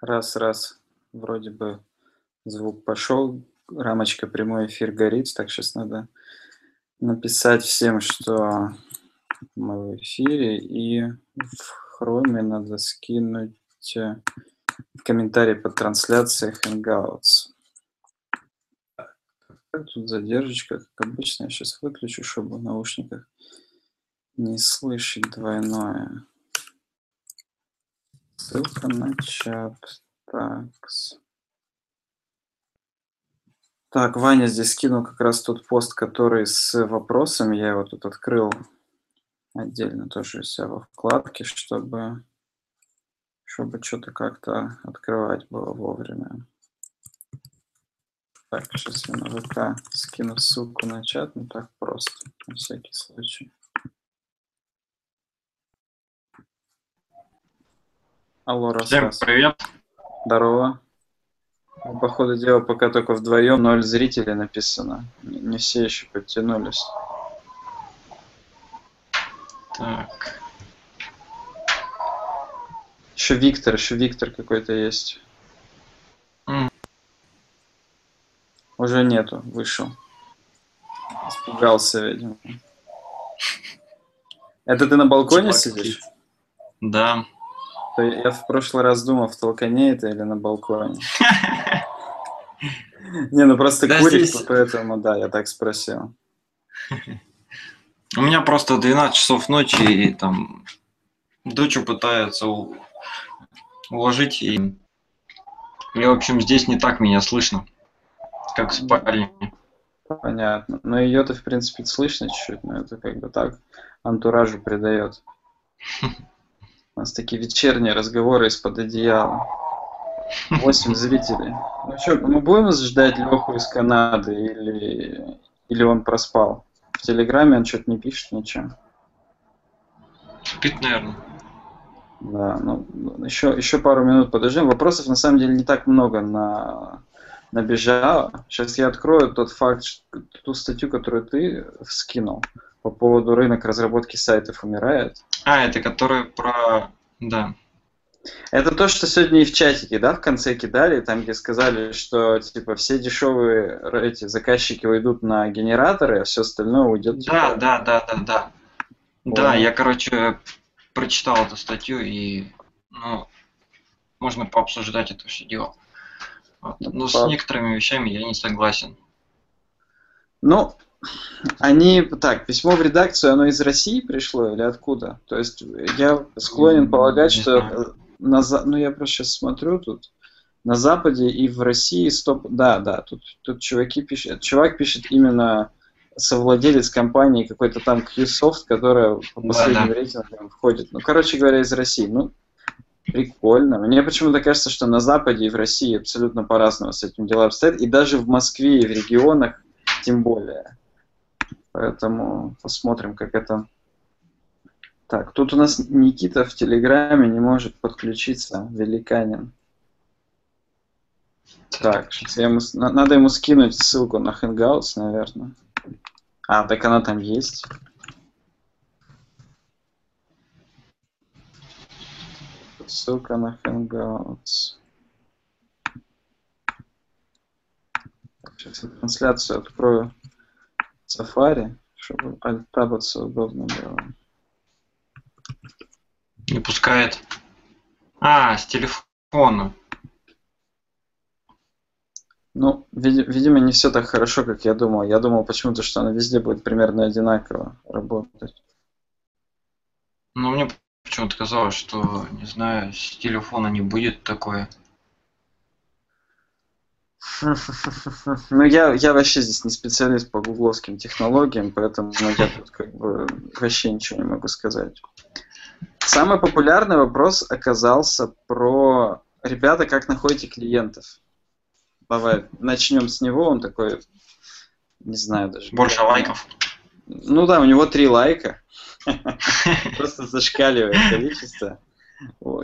Раз, раз. Вроде бы звук пошел, рамочка прямой эфир горит, так сейчас надо написать всем, что мы в эфире, и в хроме надо скинуть э, комментарий под трансляцией Hangouts. Тут задержка, как обычно. Я сейчас выключу, чтобы в наушниках не слышать двойное. Ссылка на чат. Такс. Так, Ваня здесь скинул как раз тот пост, который с вопросами. Я его тут открыл отдельно тоже себя во вкладке, чтобы, чтобы что-то как-то открывать было вовремя. Так, сейчас я на ВК скину ссылку на чат, ну так просто, на всякий случай. Алло, Всем рассказ. привет. Здорово. Ну, По ходу дела, пока только вдвоем, ноль зрителей написано. Не все еще подтянулись. Так, Еще Виктор, еще Виктор какой-то есть. М. Уже нету, вышел. Испугался, видимо. Это ты на балконе Чувак сидишь? да. Я в прошлый раз думал, в толкане это или на балконе. Не, ну просто Да здесь- поэтому да, я так спросил. У меня просто 12 часов ночи, и там дочь пытается у- уложить, и, и, в общем, здесь не так меня слышно, как в спальне. Понятно. Но ее-то, в принципе, слышно чуть-чуть, но это как бы так антуражу придает. У нас такие вечерние разговоры из-под одеяла. Восемь зрителей. Ну что, мы будем ждать Леху из Канады или, или он проспал? В Телеграме он что-то не пишет ничего. Спит, наверное. Да, ну, еще, еще пару минут подождем. Вопросов на самом деле не так много на, набежало. Сейчас я открою тот факт, ту статью, которую ты скинул по поводу рынок разработки сайтов умирает. А, это который про... Да. Это то, что сегодня и в чатике, да, в конце кидали, там, где сказали, что типа все дешевые эти заказчики уйдут на генераторы, а все остальное уйдет. Да, типа, да, да, да, да. Да, Понял. я, короче, прочитал эту статью, и, ну, можно пообсуждать это все дело. Вот. Но с По- некоторыми вещами я не согласен. Ну, они так, письмо в редакцию, оно из России пришло или откуда? То есть я склонен полагать, что на ну я просто сейчас смотрю тут на Западе и в России стоп, да, да, тут тут чуваки пишут, чувак пишет именно совладелец компании какой-то там Qsoft, которая по Да, последним да. рейтингам входит. Ну, короче говоря, из России. Ну, прикольно. Мне почему-то кажется, что на Западе и в России абсолютно по-разному с этим дела обстоят. И даже в Москве и в регионах тем более. Поэтому посмотрим, как это... Так, тут у нас Никита в Телеграме не может подключиться, великанин. Так, сейчас я ему надо ему скинуть ссылку на Hangouts, наверное. А, так она там есть. Ссылка на Hangouts. Сейчас я трансляцию открою Safari, чтобы альтабаться удобно было. Не пускает. А, с телефона. Ну, види- видимо, не все так хорошо, как я думал. Я думал почему-то, что она везде будет примерно одинаково работать. Но мне почему-то казалось, что, не знаю, с телефона не будет такое. Ну, я, я вообще здесь не специалист по гугловским технологиям, поэтому я тут как бы вообще ничего не могу сказать. Самый популярный вопрос оказался про ребята, как находите клиентов. Давай начнем с него, он такой, не знаю даже. Больше лайков. Ну да, у него три лайка. Просто зашкаливает количество.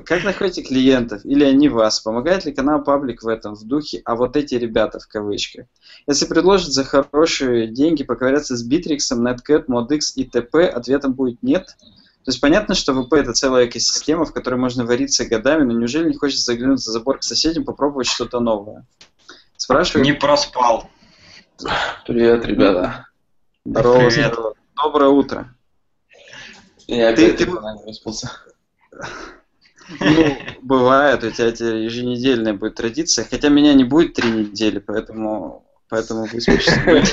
Как находите клиентов? Или они вас? Помогает ли канал Паблик в этом, в духе, а вот эти ребята в кавычках? Если предложат за хорошие деньги поковыряться с Битриксом, Netcat, ModX и т.п., ответом будет нет. То есть понятно, что ВП это целая экосистема, в которой можно вариться годами, но неужели не хочется заглянуть за забор к соседям, попробовать что-то новое? Спрашиваю. Не проспал. Привет, ребята. Здорово, Привет. здорово. Доброе утро. Я опять ты, ты... не выспался. Ну, бывает, у тебя эти еженедельная будет традиция, хотя меня не будет три недели, поэтому, поэтому выспишься.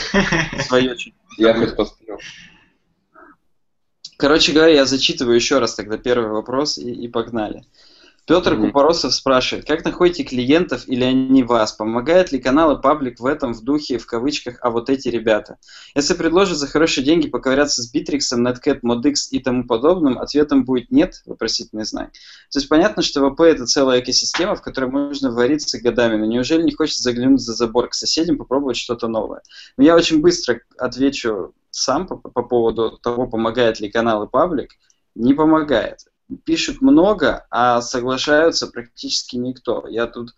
Свое чуть. Я хоть посплю. Короче говоря, я зачитываю еще раз тогда первый вопрос и, и погнали. Петр mm-hmm. Купоросов спрашивает, как находите клиентов или они вас? Помогает ли канал и паблик в этом в духе, в кавычках, а вот эти ребята? Если предложат за хорошие деньги поковыряться с Битриксом, Netcat, ModX и тому подобным, ответом будет нет, вопросительный знак. То есть понятно, что ВП это целая экосистема, в которой можно вариться годами, но неужели не хочется заглянуть за забор к соседям, попробовать что-то новое? Но я очень быстро отвечу сам по, по поводу того, помогает ли канал и паблик. Не помогает пишут много, а соглашаются практически никто. Я тут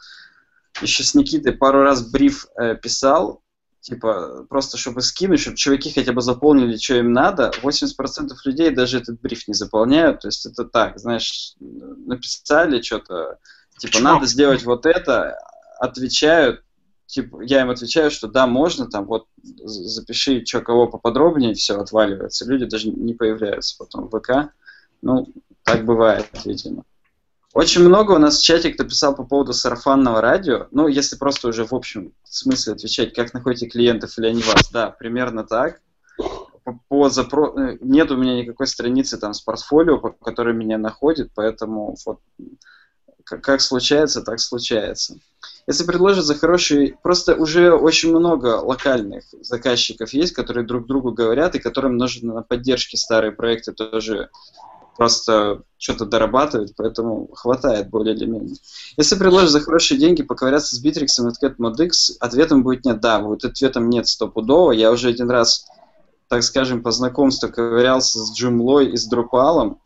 еще с Никитой пару раз бриф э, писал, типа, просто чтобы скинуть, чтобы чуваки хотя бы заполнили, что им надо. 80% людей даже этот бриф не заполняют. То есть это так, знаешь, написали что-то, типа, Почему? надо сделать вот это, отвечают, типа, я им отвечаю, что да, можно, там, вот, запиши, что кого поподробнее, все, отваливается. Люди даже не появляются потом в ВК. Ну, так бывает, видимо. Очень много у нас в чате кто писал по поводу сарафанного радио. Ну, если просто уже в общем смысле отвечать, как находите клиентов или они вас. Да, примерно так. По, по запро... Э, нет у меня никакой страницы там с портфолио, по которой меня находит, поэтому вот как, случается, так случается. Если предложат за хорошие... Просто уже очень много локальных заказчиков есть, которые друг другу говорят, и которым нужно на поддержке старые проекты тоже просто что-то дорабатывать, поэтому хватает более или менее. Если предложишь за хорошие деньги поковыряться с Bittrex и ModX, ответом будет нет. Да, вот ответом нет стопудово. Я уже один раз, так скажем, по знакомству ковырялся с Joomla и с Drupal,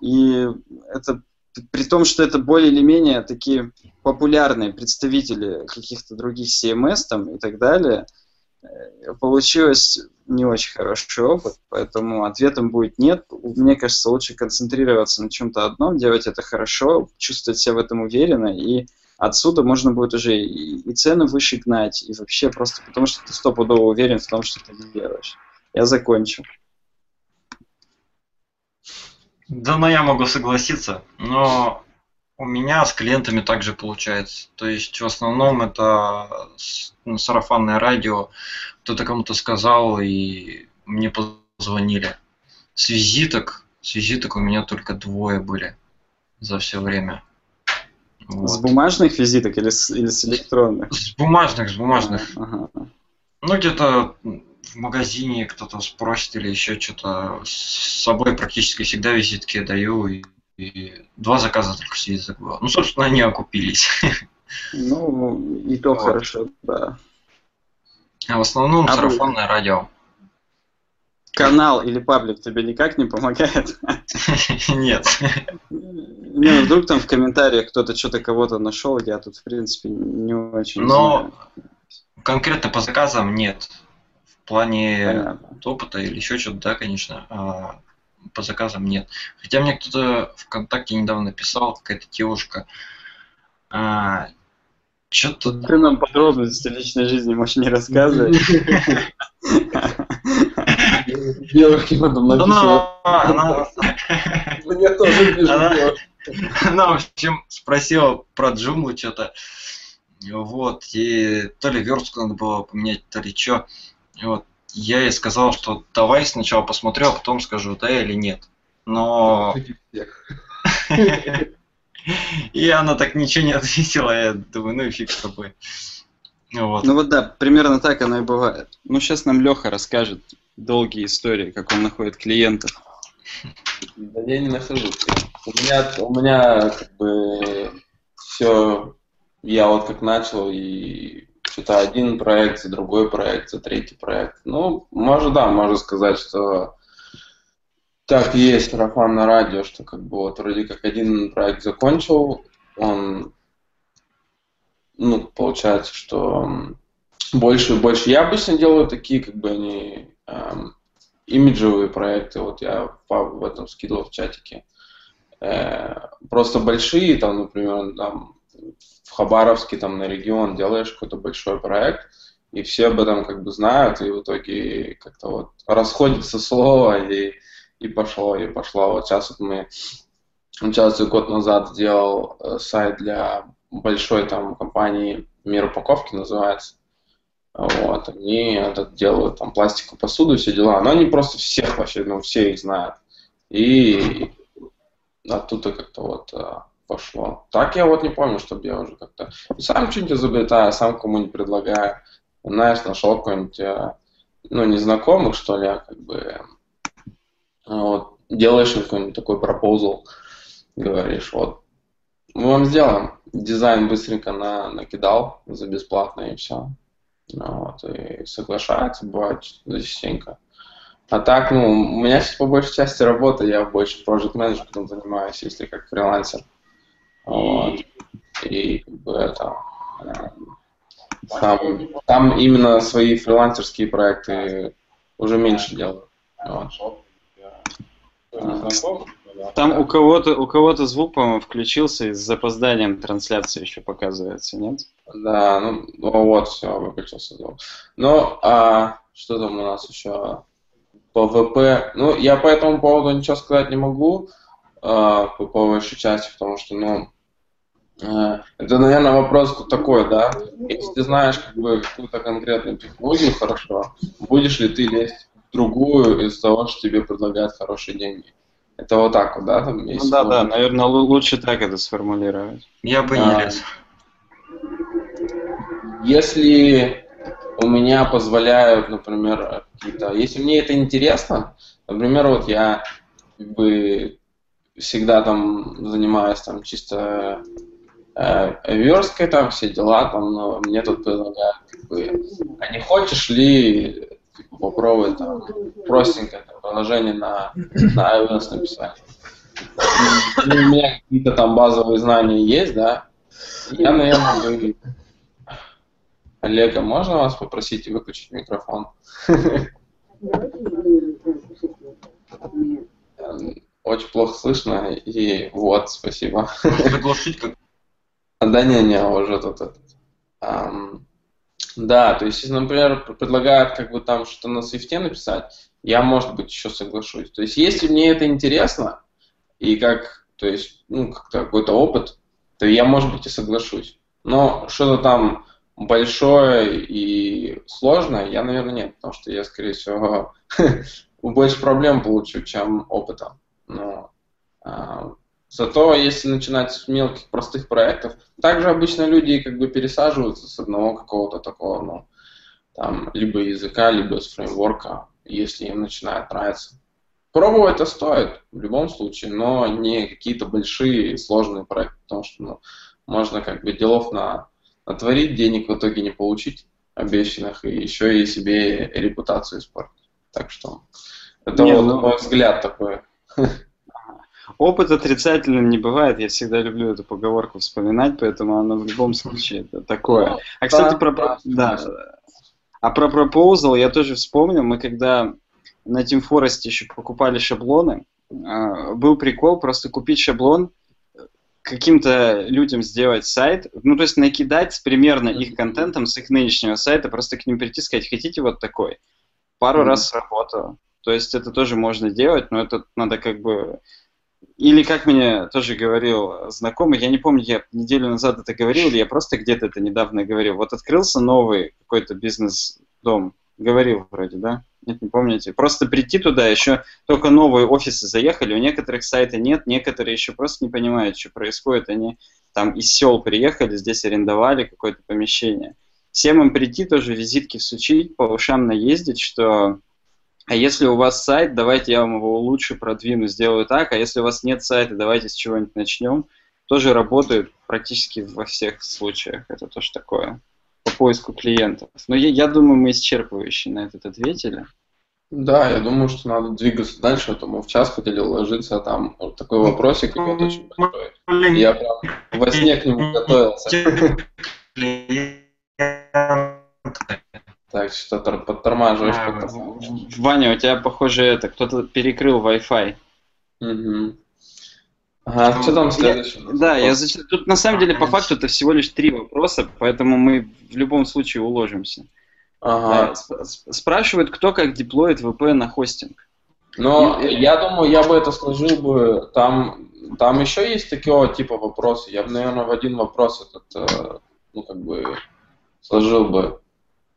и это при том, что это более или менее такие популярные представители каких-то других CMS там и так далее – Э, получилось не очень хороший опыт, поэтому ответом будет нет. Мне кажется, лучше концентрироваться на чем-то одном, делать это хорошо, чувствовать себя в этом уверенно, и отсюда можно будет уже и, и цены выше гнать, и вообще просто потому, что ты стопудово уверен в том, что ты делаешь. Я закончу. Да, но я могу согласиться, но у меня с клиентами также получается. То есть в основном это ну, сарафанное радио, кто-то кому-то сказал, и мне позвонили. С визиток, с визиток у меня только двое были за все время. Вот. С бумажных визиток или с, или с электронных? С бумажных, с бумажных. Ага. Ну, где-то в магазине кто-то спросит или еще что-то. С собой практически всегда визитки даю. И и два заказа только с визиток было. Ну, собственно, они окупились. Ну, и то вот. хорошо, да. А в основном а сарафанное вы... радио. Канал или паблик тебе никак не помогает? Нет. Не, ну вдруг там в комментариях кто-то что-то кого-то нашел, я тут, в принципе, не очень Но знаю. конкретно по заказам нет. В плане Понятно. опыта или еще что-то, да, конечно. По заказам нет. Хотя мне кто-то ВКонтакте недавно написал, какая-то девушка. А, что-то... Ты нам подробности личной жизни можешь не рассказывать. Девушке потом написала. Мне тоже пишут Она, в общем, спросила про джумлу что-то. Вот, и то ли верстку надо было поменять, то ли что. Вот я ей сказал, что давай сначала посмотрю, а потом скажу, да или нет. Но... И она так ничего не ответила, я думаю, ну и фиг с тобой. Вот. Ну вот да, примерно так оно и бывает. Ну сейчас нам Леха расскажет долгие истории, как он находит клиентов. Да я не нахожу. У меня, у меня как бы все, я вот как начал и что-то один проект, другой проект, третий проект. Ну, может, да, можно сказать, что так есть сарафан на радио, что как бы вот вроде как один проект закончил, он, ну, получается, что больше и больше. Я обычно делаю такие, как бы они, эм, имиджевые проекты, вот я в этом скидывал в чатике. Э, просто большие, там, например, там, в Хабаровске, там, на регион делаешь какой-то большой проект, и все об этом как бы знают, и в итоге как-то вот расходится слово, и, и пошло, и пошло. Вот сейчас вот мы, сейчас год назад сделал э, сайт для большой там компании «Мир упаковки» называется. Вот, они этот, делают там пластиковую посуду, все дела. Но они просто всех вообще, ну, все их знают. И оттуда как-то вот э, пошло. Так я вот не помню, чтобы я уже как-то сам что-нибудь изобретаю, сам кому-нибудь предлагаю. Знаешь, нашел какой-нибудь, э, ну, незнакомых, что ли, а как бы вот, делаешь какой-нибудь такой пропозал, говоришь, вот, мы вам сделаем. Дизайн быстренько на, накидал за бесплатно и все. Вот, и соглашается, бывает частенько. А так, ну, у меня сейчас по большей части работа, я больше project менеджером занимаюсь, если как фрилансер. Вот. И как бы это... Э, там, там именно свои фрилансерские проекты уже меньше делаю. Вот. Там у кого-то у кого-то звук, по-моему, включился и с запозданием трансляции еще показывается, нет? Да, ну, ну вот, все, выключился звук. Ну, а что там у нас еще? По ВП. Ну, я по этому поводу ничего сказать не могу, по, по большей части, потому что, ну, а, это, наверное, вопрос такой, да? Если ты знаешь как бы какую-то конкретную технологию хорошо, будешь ли ты лезть в другую из-за того, что тебе предлагают хорошие деньги? Это вот так вот, да? Там есть ну, да, да, наверное, лучше так это сформулировать. Я бы не лез. Если у меня позволяют, например, какие-то... Если мне это интересно, например, вот я как бы всегда там занимаюсь там чисто э, версткой, там все дела, там, но мне тут предлагают, как бы, а не хочешь ли типа, попробовать там простенькое там, приложение на, на iOS написать. Ну, у меня какие-то там базовые знания есть, да, я, наверное, бы... Олега, можно вас попросить выключить микрофон? Очень плохо слышно, и вот, спасибо. Заглушить как? Да не-не, уже тут этот. Да, то есть, если, например, предлагают как бы там что-то на свифте написать, я, может быть, еще соглашусь. То есть, если мне это интересно, и как, то есть, ну, как-то какой-то опыт, то я, может быть, и соглашусь. Но что-то там большое и сложное, я, наверное, нет, потому что я, скорее всего, больше проблем получу, чем опыта. Но, а, Зато если начинать с мелких простых проектов, также обычно люди как бы пересаживаются с одного какого-то такого, ну, там, либо языка, либо с фреймворка, если им начинает нравиться. Пробовать это стоит в любом случае, но не какие-то большие сложные проекты, потому что ну, можно как бы делов на, натворить, денег в итоге не получить обещанных, и еще и себе репутацию испортить. Так что это не, вот ну... мой взгляд такой. Опыт отрицательным не бывает, я всегда люблю эту поговорку вспоминать, поэтому она в любом случае это такое. Ну, а, кстати, про... Да, а про пропозал я тоже вспомнил, мы когда на Team Forest еще покупали шаблоны, а, был прикол просто купить шаблон, каким-то людям сделать сайт, ну, то есть накидать примерно их контентом с их нынешнего сайта, просто к ним прийти и сказать, хотите вот такой. Пару mm-hmm. раз сработало. То есть это тоже можно делать, но это надо как бы или как мне тоже говорил знакомый, я не помню, я неделю назад это говорил, или я просто где-то это недавно говорил. Вот открылся новый какой-то бизнес-дом. Говорил вроде, да? Нет, не помните. Просто прийти туда, еще только новые офисы заехали, у некоторых сайта нет, некоторые еще просто не понимают, что происходит. Они там из сел приехали, здесь арендовали какое-то помещение. Всем им прийти, тоже визитки всучить, по ушам наездить, что а если у вас сайт, давайте я вам его лучше продвину, сделаю так, а если у вас нет сайта, давайте с чего-нибудь начнем. Тоже работает практически во всех случаях, это тоже такое, по поиску клиентов. Но я, я думаю, мы исчерпывающе на этот ответили. Да, я думаю, что надо двигаться дальше, а то мы в час хотели уложиться, а там вот такой вопросик идет очень большой. Я прям во сне к нему готовился. Так что подтормаживаешь. А, подтормаживаешь. Ваня, у тебя, похоже, это кто-то перекрыл Wi-Fi. Угу. Ага, что там следующее? да, я зач... тут на самом деле по факту это всего лишь три вопроса, поэтому мы в любом случае уложимся. Ага. Да, спрашивают, кто как деплоит VP на хостинг. Но И... я думаю, я бы это сложил бы, там, там еще есть такого типа вопросы. Я бы, наверное, в один вопрос этот, э, ну, как бы, сложил бы.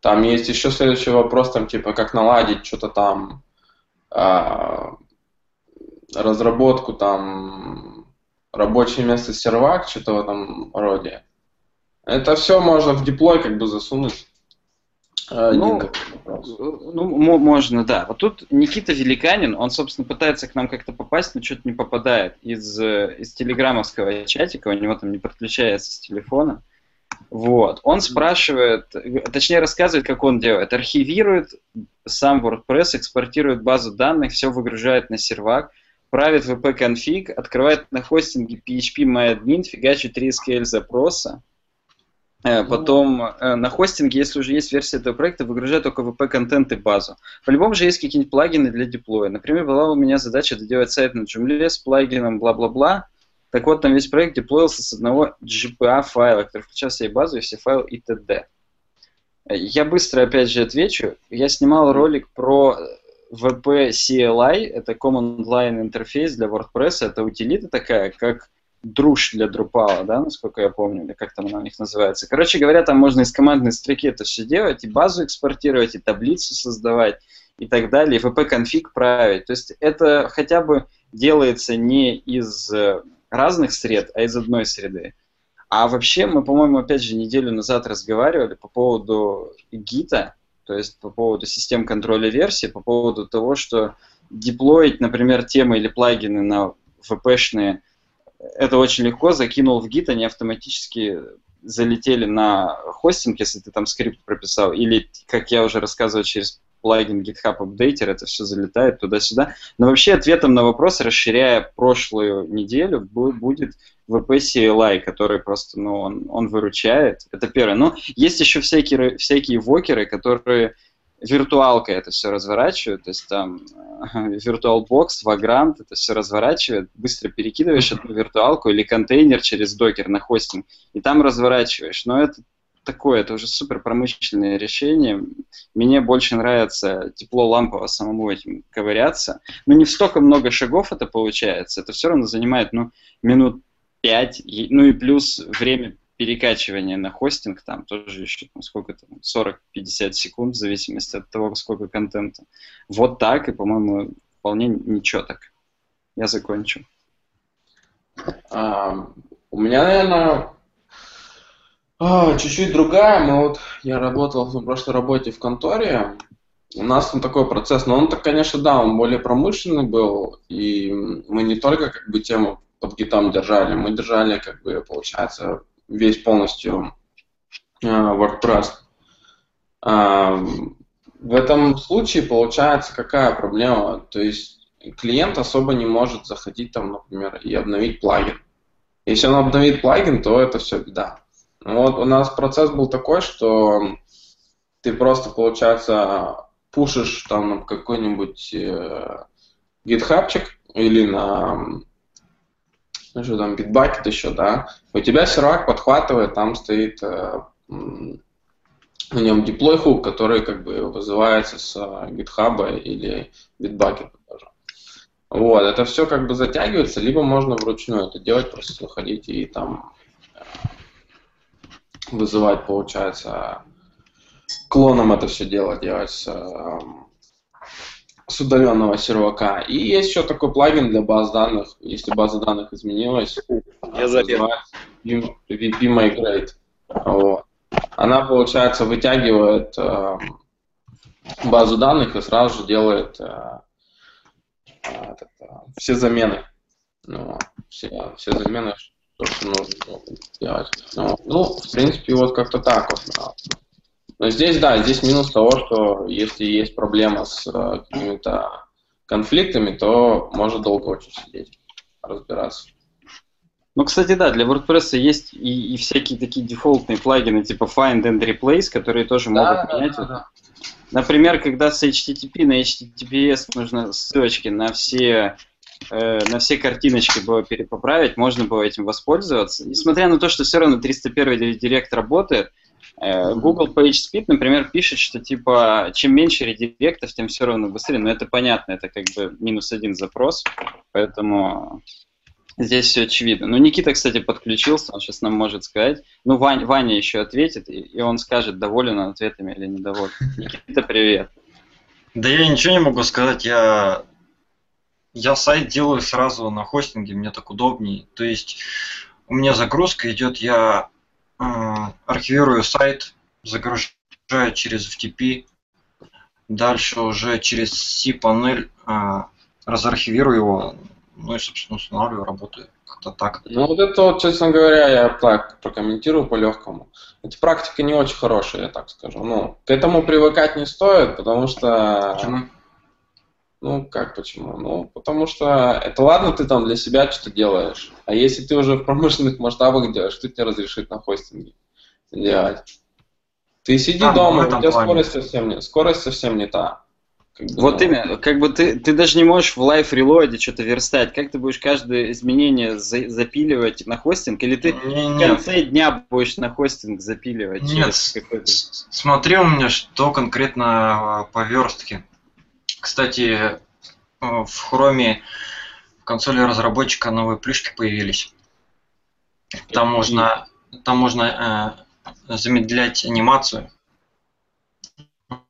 Там есть еще следующий вопрос, там, типа, как наладить что-то там, а, разработку там рабочее место сервак, что-то в этом роде. Это все можно в диплой как бы засунуть. Один ну, ну, можно, да. Вот тут Никита Великанин, он, собственно, пытается к нам как-то попасть, но что-то не попадает из, из телеграммовского чатика, у него там не подключается с телефона. Вот. Он спрашивает, точнее рассказывает, как он делает. Архивирует сам WordPress, экспортирует базу данных, все выгружает на сервак, правит wp-конфиг, открывает на хостинге PHP MyAdmin, фигачит 3 SQL запроса, э. Потом э, на хостинге, если уже есть версия этого проекта, выгружает только VP-контент и базу. По-любому же есть какие-нибудь плагины для деплоя. Например, была у меня задача доделать сайт на Joomla с плагином бла-бла-бла. Так вот, там весь проект деплоился с одного GPA файла, который включал в себе базу и все файлы и т.д. Я быстро, опять же, отвечу. Я снимал ролик про VP CLI, это Command Line интерфейс для WordPress, это утилита такая, как друж для Drupal, да, насколько я помню, или как там она у них называется. Короче говоря, там можно из командной строки это все делать, и базу экспортировать, и таблицу создавать, и так далее, и VP-конфиг править. То есть это хотя бы делается не из э, разных сред, а из одной среды. А вообще мы, по-моему, опять же, неделю назад разговаривали по поводу гита, то есть по поводу систем контроля версии, по поводу того, что деплоить, например, темы или плагины на VP-шные, это очень легко, закинул в Git, они автоматически залетели на хостинг, если ты там скрипт прописал, или, как я уже рассказывал, через плагин GitHub Updater, это все залетает туда-сюда. Но вообще ответом на вопрос, расширяя прошлую неделю, будет VP CLI, который просто, ну, он, он выручает. Это первое. Но есть еще всякие, всякие вокеры, которые виртуалкой это все разворачивают, то есть там VirtualBox, Vagrant это все разворачивает, быстро перекидываешь эту виртуалку или контейнер через докер на хостинг, и там разворачиваешь. Но это такое, это уже супер промышленное решение. Мне больше нравится тепло лампово самому этим ковыряться. Но не в столько много шагов это получается, это все равно занимает ну, минут 5, ну и плюс время перекачивания на хостинг, там тоже еще там, сколько там, 40-50 секунд, в зависимости от того, сколько контента. Вот так, и, по-моему, вполне ничего так. Я закончу. А, у меня, наверное, а, чуть-чуть другая. Мы вот, я работал в прошлой работе в конторе. У нас там такой процесс, но он-то, конечно, да, он более промышленный был, и мы не только как бы тему под гитом держали, мы держали, как бы, получается, весь полностью э, WordPress. Э, в этом случае получается какая проблема? То есть клиент особо не может заходить там, например, и обновить плагин. Если он обновит плагин, то это все беда. Вот у нас процесс был такой, что ты просто, получается, пушишь там какой-нибудь э, гитхабчик или на ну что там, Bitbucket еще, да, у тебя сервак подхватывает, там стоит э, на нем deploy hook, который как бы вызывается с GitHub или Bitbucket даже. Вот, это все как бы затягивается, либо можно вручную это делать, просто заходить и там вызывать, получается, клоном это все дело делать с, эм, с удаленного сервака. И есть еще такой плагин для баз данных, если база данных изменилась, Я называется VP. Вот. Она, получается, вытягивает э, базу данных и сразу же делает э, э, все замены. Ну, все, все замены, то, что нужно делать. Ну, ну, в принципе, вот как-то так вот. Но здесь, да, здесь минус того, что если есть проблема с э, какими-то конфликтами, то может долго очень сидеть, разбираться. Ну, кстати, да, для WordPress есть и, и всякие такие дефолтные плагины типа Find and Replace, которые тоже да, могут да, менять. Да, да. Например, когда с HTTP на HTTPS нужно ссылочки на все э, на все картиночки было перепоправить, можно было этим воспользоваться. Несмотря на то, что все равно 301 директ работает, э, Google PageSpeed, например, пишет, что типа чем меньше редиректов, тем все равно быстрее. Но это понятно, это как бы минус один запрос, поэтому Здесь все очевидно. Ну, Никита, кстати, подключился, он сейчас нам может сказать. Ну, Вань, Ваня еще ответит, и, и он скажет, доволен он ответами или недоволен. Никита, привет. Да я ничего не могу сказать, я, я сайт делаю сразу на хостинге, мне так удобнее. То есть у меня загрузка идет, я э, архивирую сайт, загружаю через FTP, дальше уже через C-панель э, разархивирую его ну и, собственно, устанавливаю, работаю как-то так. Ну вот это вот, честно говоря, я так прокомментирую по-легкому. Эта практика не очень хорошая, я так скажу. Ну, к этому привыкать не стоит, потому что... Почему? Ну, как почему? Ну, потому что это ладно, ты там для себя что-то делаешь. А если ты уже в промышленных масштабах делаешь, кто тебе разрешит на хостинге делать? Ты сиди а, дома, у тебя скорость совсем не, скорость совсем не та. Как бы, вот ну, именно, как бы ты, ты даже не можешь в лайф релоаде что-то верстать. Как ты будешь каждое изменение за, запиливать на хостинг? Или ты Нет. в конце дня будешь на хостинг запиливать? Нет, смотри у меня, что конкретно а, по верстке. Кстати, э, в Chrome в консоли разработчика новые плюшки появились. Там можно, там можно э, замедлять анимацию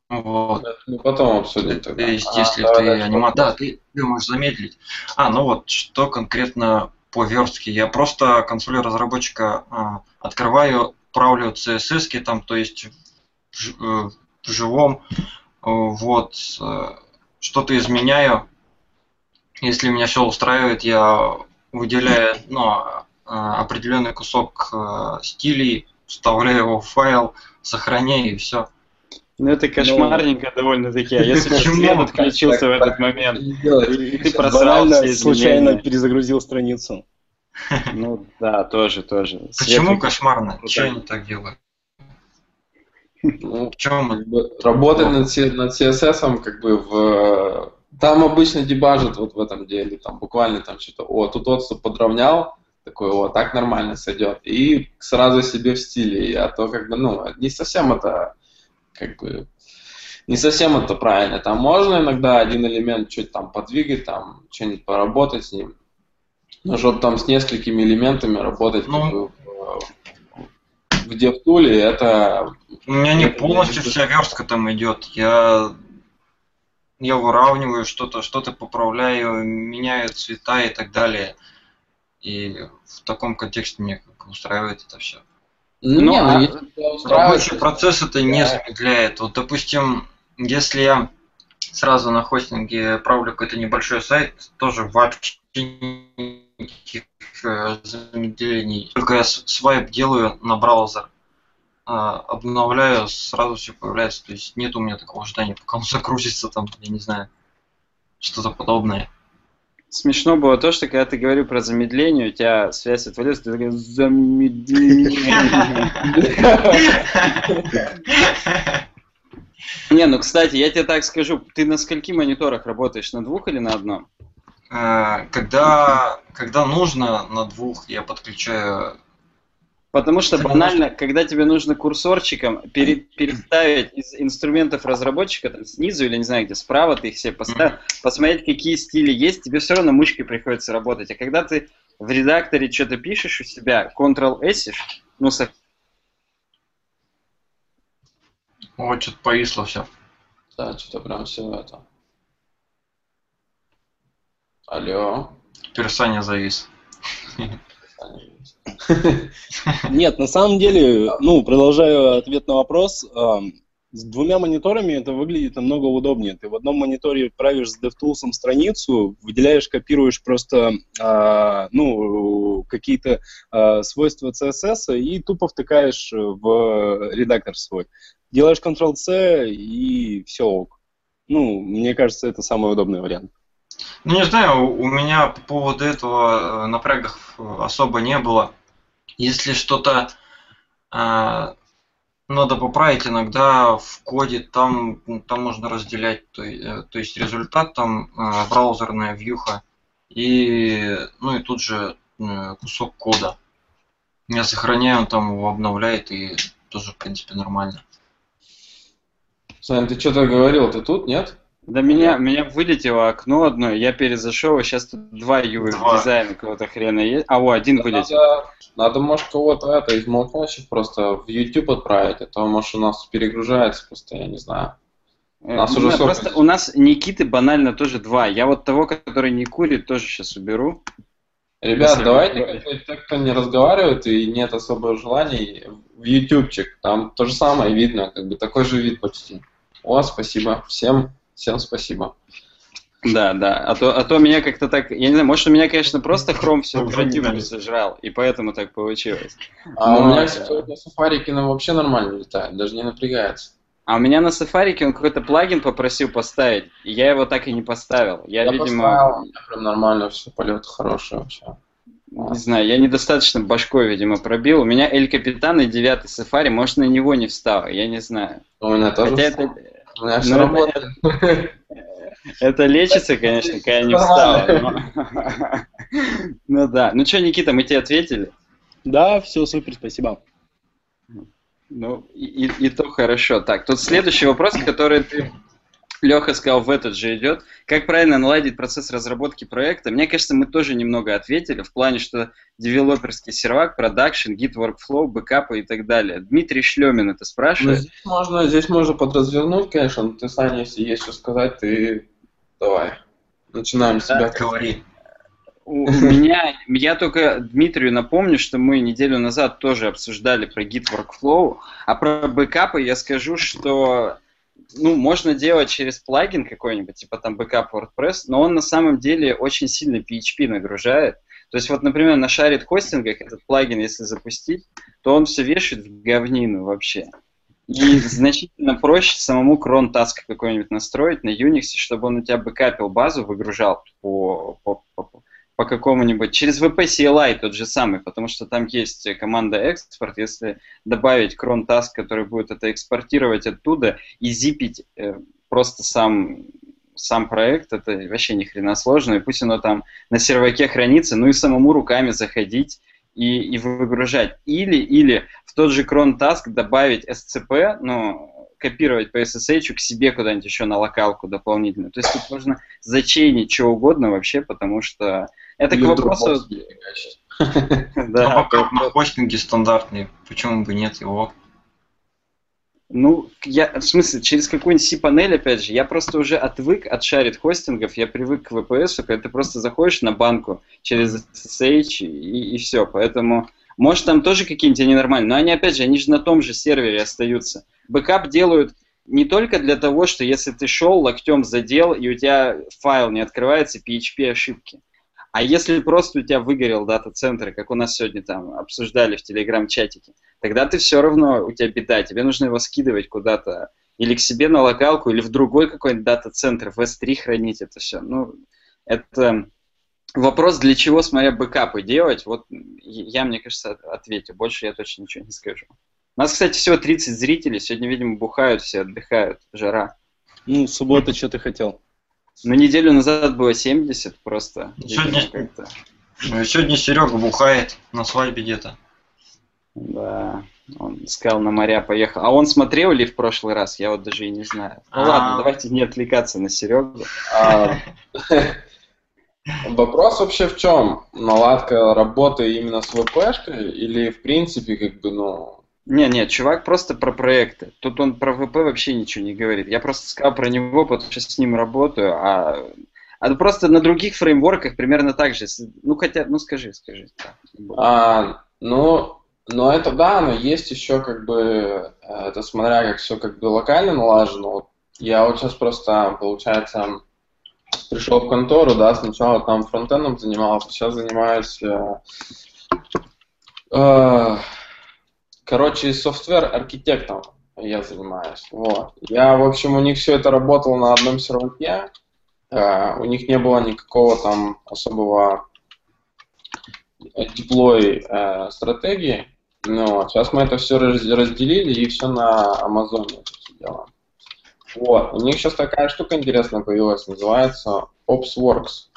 вот. Ну, потом обсудим тогда. То есть, а, если ты аниматор, да, ты, ты можешь замедлить. А, ну вот, что конкретно по верстке. Я просто консоль разработчика а, открываю, правлю CSS, там, то есть в, э, в живом, вот, э, что-то изменяю. Если меня все устраивает, я выделяю ну, а, определенный кусок э, стилей, вставляю его в файл, сохраняю и все. Ну это кошмарненько ну, довольно-таки. А если свет отключился в этот момент, и ты просрал все случайно перезагрузил страницу. Ну да, тоже, тоже. Почему кошмарно? Чего они так делают? Ну, в чем? Работать над, над CSS, как бы в... Там обычно дебажат вот в этом деле, там буквально там что-то, о, тут отступ подровнял, такой, о, так нормально сойдет, и сразу себе в стиле, а то как бы, ну, не совсем это как бы не совсем это правильно. Там можно иногда один элемент чуть там подвигать, там что-нибудь поработать с ним. Но чтобы там с несколькими элементами работать ну, как бы, в, в DevTool, это... У меня не это полностью не... вся верстка там идет. Я, я выравниваю что-то, что-то поправляю, меняю цвета и так далее. И в таком контексте мне устраивает это все. Ну, ну а рабочий процесс это не замедляет. Вот, допустим, если я сразу на хостинге правлю какой-то небольшой сайт, тоже вообще никаких э, замедлений. Только я свайп делаю на браузер, а, обновляю, сразу все появляется. То есть нет у меня такого ожидания, пока он загрузится там, я не знаю, что-то подобное. Смешно было то, что когда ты говорил про замедление, у тебя связь отвалилась, ты такой замедление. Не, ну кстати, я тебе так скажу, ты на скольки мониторах работаешь, на двух или на одном? А, когда, когда нужно на двух, я подключаю Потому что банально, когда тебе нужно курсорчиком переставить из инструментов разработчика там, снизу или не знаю где, справа ты их себе поставил, посмотреть, какие стили есть, тебе все равно мышкой приходится работать. А когда ты в редакторе что-то пишешь у себя, Ctrl-S, ну, со... О, что-то повисло все. Да, что-то прям все это. Алло. Теперь Саня завис. Нет, на самом деле, ну, продолжаю ответ на вопрос. С двумя мониторами это выглядит намного удобнее. Ты в одном мониторе правишь с DevTools страницу, выделяешь, копируешь просто а, ну, какие-то а, свойства CSS и тупо втыкаешь в редактор свой. Делаешь Ctrl-C и все ок. Ну, мне кажется, это самый удобный вариант. Ну, не знаю, у меня по поводу этого э, напрягов особо не было. Если что-то э, надо поправить иногда в коде, там, там можно разделять, то, е- то есть результат там э, браузерная вьюха и, ну и тут же э, кусок кода. Я сохраняю, он там его обновляет и тоже, в принципе, нормально. Саня, ты что-то говорил, ты тут, нет? Да меня, меня вылетело окно одно, я перезашел, и сейчас тут два Два. дизайна какого-то хрена есть. А, о, один вылетел. Надо, надо, может, кого-то это из молчащих просто в YouTube отправить, а то, может, у нас перегружается просто, я не знаю. Э, нас ну, уже да, сколько Просто у нас Никиты банально тоже два. Я вот того, который не курит, тоже сейчас уберу. Ребят, Если давайте, те, кто не разговаривает и нет особого желания, в ютубчик, там то же самое видно, как бы такой же вид почти. О, спасибо, всем, всем спасибо. Да, да. А то, а то меня как-то так. Я не знаю, может, у меня, конечно, просто хром оперативку нравится. сожрал, и поэтому так получилось. А Ну, у меня сегодня Safari Kino вообще нормально летает, даже не напрягается. А у меня на сафарике он какой-то плагин попросил поставить, и я его так и не поставил. Я, Я видимо, поставил, у меня прям нормально все, полет хороший вообще. не знаю, я недостаточно башкой, видимо, пробил. У меня Эль Капитан и девятый сафари, может, на него не встал, я не знаю. У меня тоже Хотя встал. это, У меня все ну, это- работает. это лечится, конечно, когда не встал. но- Ну да. Ну что, Никита, мы тебе ответили? Да, все супер, спасибо. Ну, и, и- и то хорошо. Так, тут следующий вопрос, который ты, Леха, сказал, в этот же идет. Как правильно наладить процесс разработки проекта? Мне кажется, мы тоже немного ответили в плане, что девелоперский сервак, продакшн, гид workflow, бэкапы и так далее. Дмитрий Шлемин это Ну, спрашивает. здесь можно, здесь можно подразвернуть, конечно, но ты, Саня, если есть что сказать, ты давай. Начинаем с себя. Говори. У у меня, я только Дмитрию напомню, что мы неделю назад тоже обсуждали про Git Workflow, а про бэкапы я скажу, что ну, можно делать через плагин какой-нибудь, типа там бэкап WordPress, но он на самом деле очень сильно PHP нагружает. То есть вот, например, на shared хостингах этот плагин, если запустить, то он все вешает в говнину вообще. И значительно проще самому cron task какой-нибудь настроить на Unix, чтобы он у тебя бэкапил базу, выгружал по, по, по, по какому-нибудь, через WP CLI тот же самый, потому что там есть команда экспорт, если добавить cron task, который будет это экспортировать оттуда и зипить э, просто сам сам проект, это вообще ни хрена сложно, и пусть оно там на серваке хранится, ну и самому руками заходить и, и выгружать. Или, или в тот же крон task добавить SCP, ну, копировать по SSH к себе куда-нибудь еще на локалку дополнительно. То есть тут можно зачейнить что угодно вообще, потому что это Или к вопросу... Да, на хостинге стандартный, почему бы нет его? Ну, я, в смысле, через какую-нибудь cPanel, опять же, я просто уже отвык от shared хостингов, я привык к VPS, когда ты просто заходишь на банку через SSH и, и все. Поэтому, может, там тоже какие-нибудь они нормальные, но они, опять же, они же на том же сервере остаются. Бэкап делают не только для того, что если ты шел, локтем задел, и у тебя файл не открывается, PHP ошибки. А если просто у тебя выгорел дата-центр, как у нас сегодня там обсуждали в телеграм-чатике, тогда ты все равно, у тебя беда, тебе нужно его скидывать куда-то или к себе на локалку, или в другой какой-нибудь дата-центр, в S3 хранить это все. Ну, это вопрос, для чего, смотря бэкапы делать, вот я, мне кажется, ответил. Больше я точно ничего не скажу. У нас, кстати, всего 30 зрителей, сегодня, видимо, бухают все, отдыхают, жара. Ну, суббота, что ты хотел? Ну, неделю назад было 70 просто. Сегодня- видимо, как-то. Ну, Сегодня Серега бухает на свадьбе где-то. Да, он сказал на моря поехал. А он смотрел ли в прошлый раз? Я вот даже и не знаю. Ну А. ладно, давайте не отвлекаться на Серегу. Вопрос вообще в чем? Наладка работы именно с ВПшкой или в принципе как бы, ну... Не, не, чувак просто про проекты. Тут он про ВП вообще ничего не говорит. Я просто сказал про него, потому что с ним работаю, а, а просто на других фреймворках примерно так же. Ну хотя, ну скажи, скажи. А, ну, но это да, но есть еще как бы, э, это смотря как все как бы локально налажено. Вот я вот сейчас просто, получается, пришел в контору, да, сначала там фронтендом занимался, сейчас занимаюсь, э, э, короче, софтвер-архитектом я занимаюсь. Вот. Я, в общем, у них все это работало на одном серваке, э, у них не было никакого там особого деплой э, стратегии. Ну, вот. сейчас мы это все разделили и все на Амазоне делаем. Вот. У них сейчас такая штука интересная появилась, называется OpsWorks.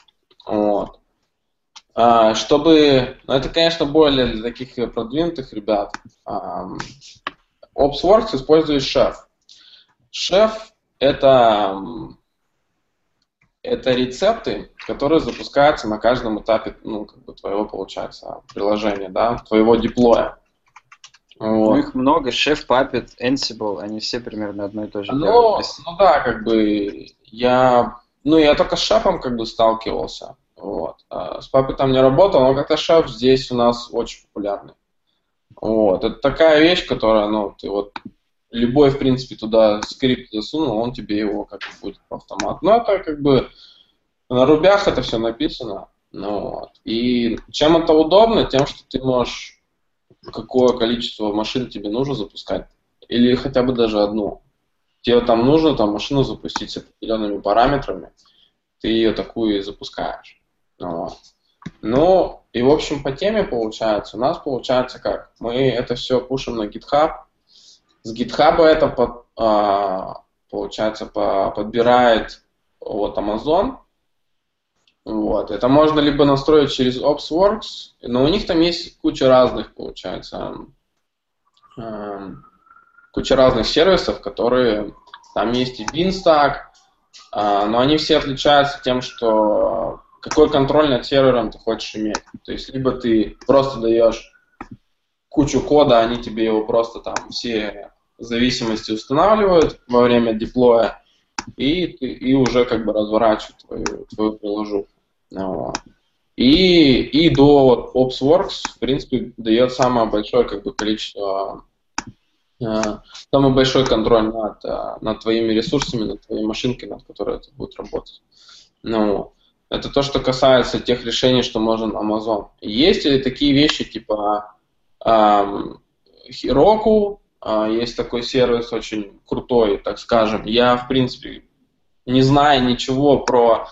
Вот. А, чтобы, ну это, конечно, более для таких продвинутых ребят. А, OpsWorks использует Chef. Chef это, это рецепты, которые запускаются на каждом этапе, ну, как бы твоего, получается, приложения, да, твоего деплоя. Вот. Ну, их много, Chef, Puppet, Ansible, они все примерно одно и то же ну. Ну да, как бы я, ну я только с шефом как бы сталкивался, вот. А с Puppet там не работал, но как-то шеф здесь у нас очень популярный. Вот. Это такая вещь, которая, ну, ты вот любой, в принципе, туда скрипт засунул, он тебе его как бы будет по автомату. Ну, это как бы на рубях это все написано. Ну, вот. И чем это удобно? Тем, что ты можешь какое количество машин тебе нужно запускать, или хотя бы даже одну. Тебе там нужно там машину запустить с определенными параметрами, ты ее такую и запускаешь. Вот. Ну, и в общем по теме получается, у нас получается как? Мы это все пушим на GitHub, с GitHub это под, а, получается по, подбирает вот Amazon, вот. Это можно либо настроить через OpsWorks, но у них там есть куча разных, получается, э, куча разных сервисов, которые там есть и Beanstalk, э, но они все отличаются тем, что какой контроль над сервером ты хочешь иметь. То есть либо ты просто даешь кучу кода, они тебе его просто там все зависимости устанавливают во время деплоя, и, и уже как бы разворачивают твою, твою приложуху. И, и до OpsWorks, в принципе, дает самое большое как бы, количество, э, самый большой контроль над, э, над твоими ресурсами, над твоей машинкой, над которой это будет работать. Ну, это то, что касается тех решений, что можно Amazon. Есть ли такие вещи, типа эм, Heroku, э, есть такой сервис очень крутой, так скажем. Я, в принципе, не знаю ничего про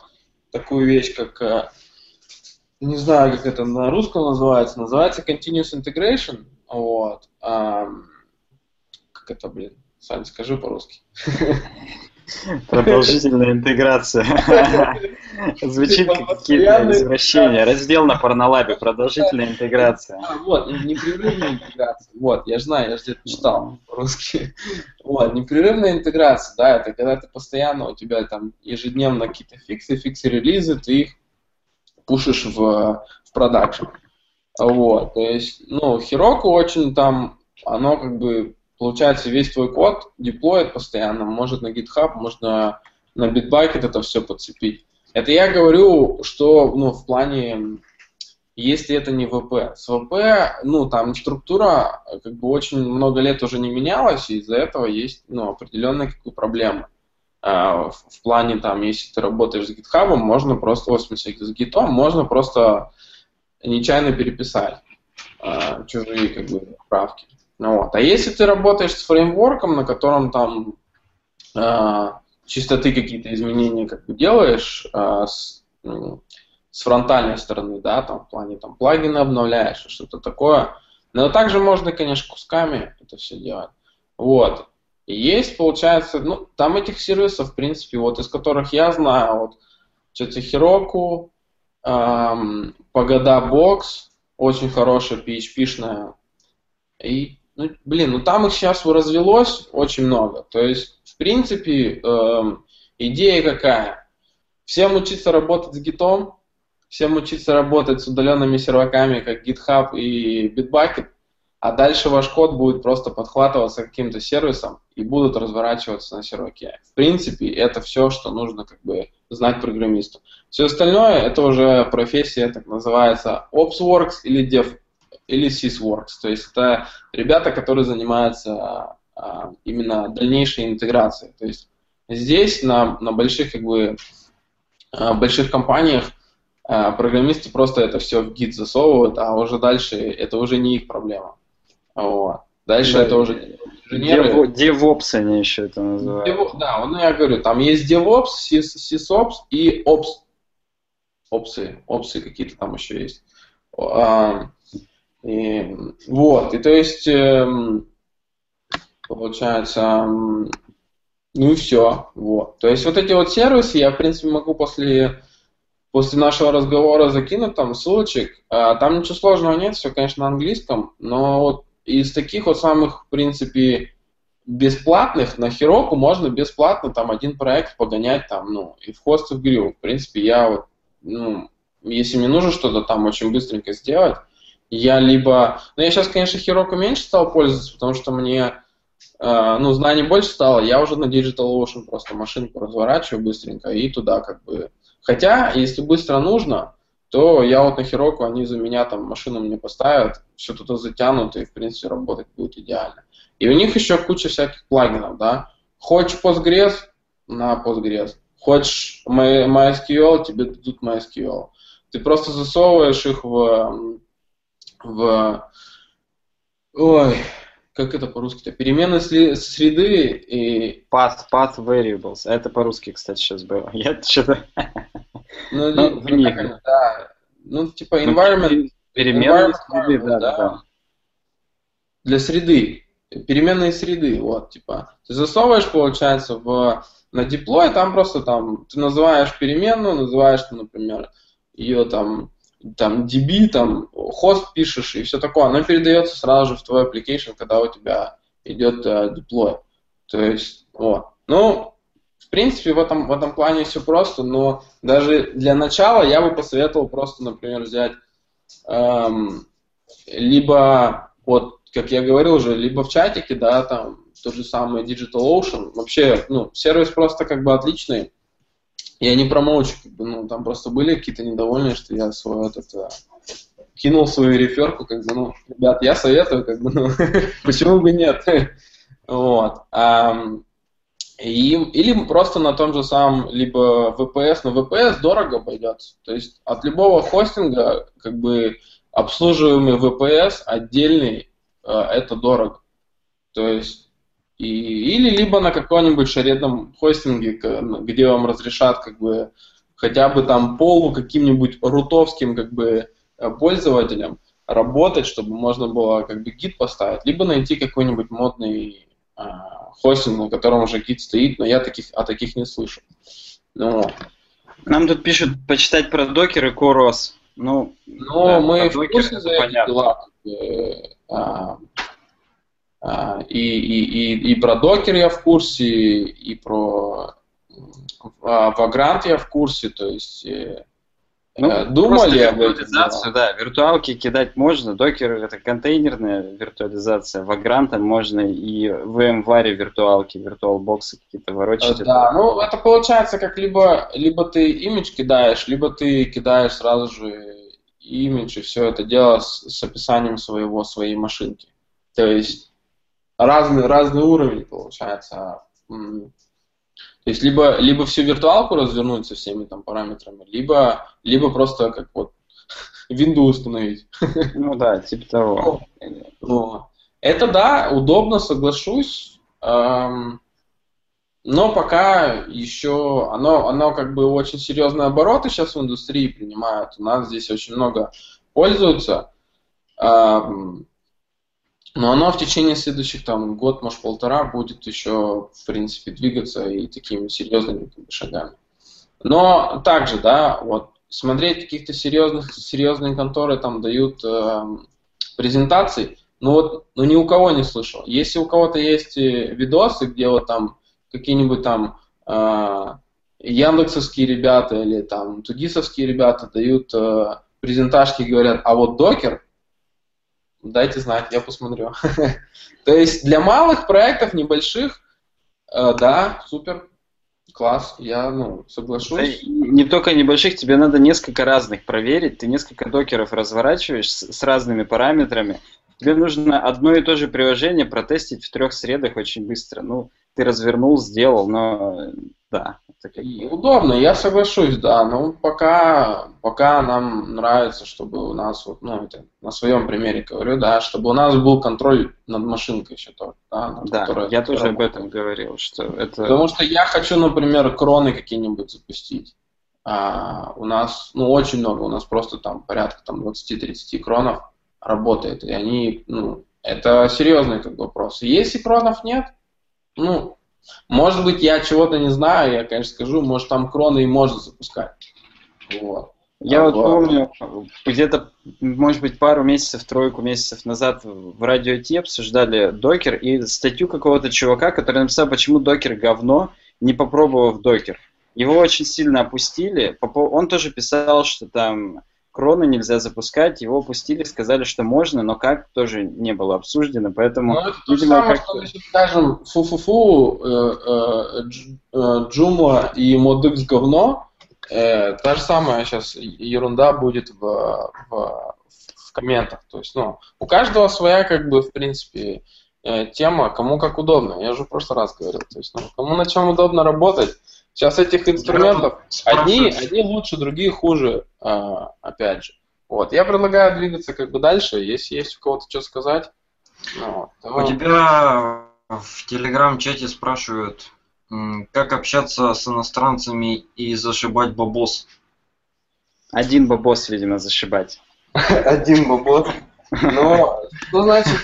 такую вещь, как, э, не знаю, как это на русском называется, называется Continuous Integration, вот, а, как это, блин, Сань, скажи по-русски. Продолжительная интеграция. Звучит как какие-то извращения. Раздел на порнолабе. Продолжительная интеграция. А, вот, непрерывная интеграция. Вот, я знаю, я же где-то читал по-русски. Вот, непрерывная интеграция, да, это когда ты постоянно, у тебя там ежедневно какие-то фиксы, фиксы-релизы, ты их пушишь в, в продакшн. Вот, то есть, ну, Heroku очень там, оно как бы получается, весь твой код деплоит постоянно, может на GitHub, можно на Bitbucket это все подцепить. Это я говорю, что ну, в плане, если это не ВП. С ВП, ну, там структура как бы очень много лет уже не менялась, и из-за этого есть ну, определенные как бы, проблемы. А, в, в плане, там, если ты работаешь с GitHub, можно просто, в смысле, с Git, можно просто нечаянно переписать а, чужие как бы, правки. Ну вот. А если ты работаешь с фреймворком, на котором там э, чисто ты какие-то изменения как бы делаешь э, с, ну, с фронтальной стороны, да, там в плане там плагины обновляешь, что-то такое. Но также можно, конечно, кусками это все делать. Вот. И есть, получается, ну, там этих сервисов, в принципе, вот из которых я знаю, вот, что-то Heroku, эм, Погода Box, очень хорошая PHP-шная, и ну, блин, ну там их сейчас развелось очень много. То есть, в принципе, эм, идея какая? Всем учиться работать с гитом, всем учиться работать с удаленными серваками, как GitHub и Bitbucket, а дальше ваш код будет просто подхватываться каким-то сервисом и будут разворачиваться на серваке. В принципе, это все, что нужно как бы знать программисту. Все остальное это уже профессия, так называется OpsWorks или Dev или SysWorks. То есть это ребята, которые занимаются а, именно дальнейшей интеграцией. То есть здесь на, на больших как бы а, больших компаниях а, программисты просто это все в гид засовывают, а уже дальше это уже не их проблема. Вот. Дальше да, это уже инженеры. DevOps они еще это называют. Dev, да, ну я говорю, там есть DevOps, SysOps и Ops. Опсы, опсы какие-то там еще есть. И, вот, и то есть, эм, получается, ну и все. Вот. То есть вот эти вот сервисы я, в принципе, могу после, после нашего разговора закинуть там ссылочек. А, там ничего сложного нет, все, конечно, на английском, но вот из таких вот самых, в принципе, бесплатных на Хироку можно бесплатно там один проект погонять там, ну, и в хост, в грил. В принципе, я вот, ну, если мне нужно что-то там очень быстренько сделать, я либо... Ну, я сейчас, конечно, Хироку меньше стал пользоваться, потому что мне э, ну, знаний больше стало, я уже на DigitalOcean просто машинку разворачиваю быстренько и туда как бы... Хотя, если быстро нужно, то я вот на Хироку, они за меня там машину мне поставят, все туда затянут, и, в принципе, работать будет идеально. И у них еще куча всяких плагинов, да. Хочешь Postgres, на Postgres. Хочешь MySQL, тебе дадут MySQL. Ты просто засовываешь их в, в ой, как это по-русски-то? Перемены среды и... Path, path variables. Это по-русски, кстати, сейчас было. Я что-то... Ну, ну, в них. Да. Ну, типа ну, environment... Переменные среды, да, да, да. Для среды переменные среды, вот, типа, ты засовываешь, получается, в, на диплой, там просто там, ты называешь переменную, называешь, например, ее там, там DB, там, хост пишешь и все такое, оно передается сразу же в твой application, когда у тебя идет э. То есть, вот. Ну, в принципе, в этом, в этом плане все просто, но даже для начала я бы посоветовал просто, например, взять эм, либо вот как я говорил уже, либо в чатике, да, там тот же самый DigitalOcean. Вообще, ну, сервис просто как бы отличный. Я не бы, ну, там просто были какие-то недовольные, что я свой этот, а, кинул свою реферку, как бы, ну, ребят, я советую, как бы, ну, почему бы нет? вот. И, или просто на том же самом, либо VPS, но VPS дорого обойдется. То есть от любого хостинга, как бы, обслуживаемый VPS отдельный Э, это дорого. То есть и, или либо на каком-нибудь шаредном хостинге, где вам разрешат как бы хотя бы там полу каким-нибудь рутовским как бы э, пользователям работать, чтобы можно было как бы гид поставить, либо найти какой-нибудь модный э, хостинг, на котором уже гид стоит, но я таких, о таких не слышу. Ну, Нам тут пишут почитать про докер и корос. Ну, ну да, мы в курсе за эти дела. А, а, и, и, и, и про докер я в курсе, и про а, Vagrant я в курсе, то есть э, ну, э, думали об виртуализацию, да, виртуалки кидать можно, докер это контейнерная виртуализация, Vagrant можно и в VMware виртуалки, виртуалбоксы какие-то ворочать. Да, это... ну это получается как либо, либо ты имидж кидаешь, либо ты кидаешь сразу же имидж и все это дело с, с описанием своего, своей машинки. То есть разный, разный уровень получается. То есть либо, либо всю виртуалку развернуть со всеми там параметрами, либо, либо просто как вот Windows установить. Ну да, типа того. Ну, это да, удобно, соглашусь. Но пока еще оно, оно как бы очень серьезные обороты сейчас в индустрии принимает. У нас здесь очень много пользуются. Но оно в течение следующих там год, может полтора будет еще в принципе двигаться и такими серьезными шагами. Но также, да, вот смотреть каких-то серьезных серьезные конторы там дают э, презентации, ну вот, ну ни у кого не слышал. Если у кого-то есть э, видосы, где вот там какие-нибудь там э, яндексовские ребята или там тугисовские ребята дают э, презентажки и говорят, а вот докер, дайте знать, я посмотрю. То есть для малых проектов, небольших, э, да, супер, класс, я ну, соглашусь. Не только небольших, тебе надо несколько разных проверить, ты несколько докеров разворачиваешь с, с разными параметрами, тебе нужно одно и то же приложение протестить в трех средах очень быстро. Ну, ты развернул, сделал, но да. Это как... Удобно, я соглашусь, да. Но пока, пока нам нравится, чтобы у нас, вот, ну, это на своем примере говорю, да, чтобы у нас был контроль над машинкой еще тоже. Да, да я тоже об этом говорил, что это... Потому что я хочу, например, кроны какие-нибудь запустить. А, у нас, ну, очень много, у нас просто там порядка там 20-30 кронов работает, и они, ну, это серьезный как бы вопрос. Если кронов нет, ну, может быть, я чего-то не знаю, я, конечно, скажу, может, там кроны и можно запускать. Вот. Я вот помню, где-то, может быть, пару месяцев, тройку месяцев назад в радио Ти обсуждали докер и статью какого-то чувака, который написал, почему докер говно, не попробовав докер. Его очень сильно опустили. Он тоже писал, что там кроны нельзя запускать, его опустили, сказали, что можно, но как тоже не было обсуждено, поэтому, ну, это видимо, самое, как что, скажем, фу-фу-фу, э, э, э, Джумла и Модекс говно, э, та же самая сейчас ерунда будет в, в, в комментах. То есть, ну, у каждого своя, как бы, в принципе, э, тема, кому как удобно. Я уже в прошлый раз говорил. То есть, ну, кому на чем удобно работать, Сейчас этих инструментов одни, одни лучше, другие хуже, а, опять же. Вот. Я предлагаю двигаться как бы дальше. Если есть у кого-то что сказать. Ну, то... У тебя в телеграм-чате спрашивают, как общаться с иностранцами и зашибать бабос. Один бабос, видимо, зашибать. Один бабос. Но, что значит,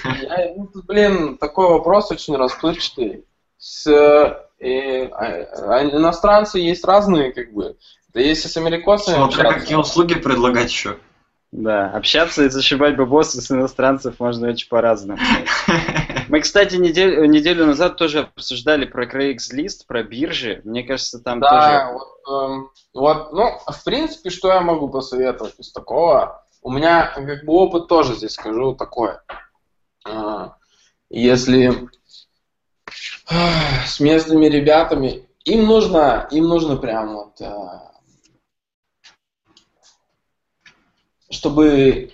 ну, блин, такой вопрос очень расплывчатый. С и, а, а иностранцы есть разные, как бы. Да если с американцами Смотря общаться... какие услуги предлагать еще. Да, общаться и зашибать бабосы с иностранцев можно очень по-разному. Мы, кстати, неделю, неделю назад тоже обсуждали про Craigslist, про биржи. Мне кажется, там да, тоже... Да, вот, эм, вот, ну, в принципе, что я могу посоветовать из такого? У меня, как бы, опыт тоже здесь скажу такой. А, если с местными ребятами. Им нужно, им нужно прям вот, э, чтобы,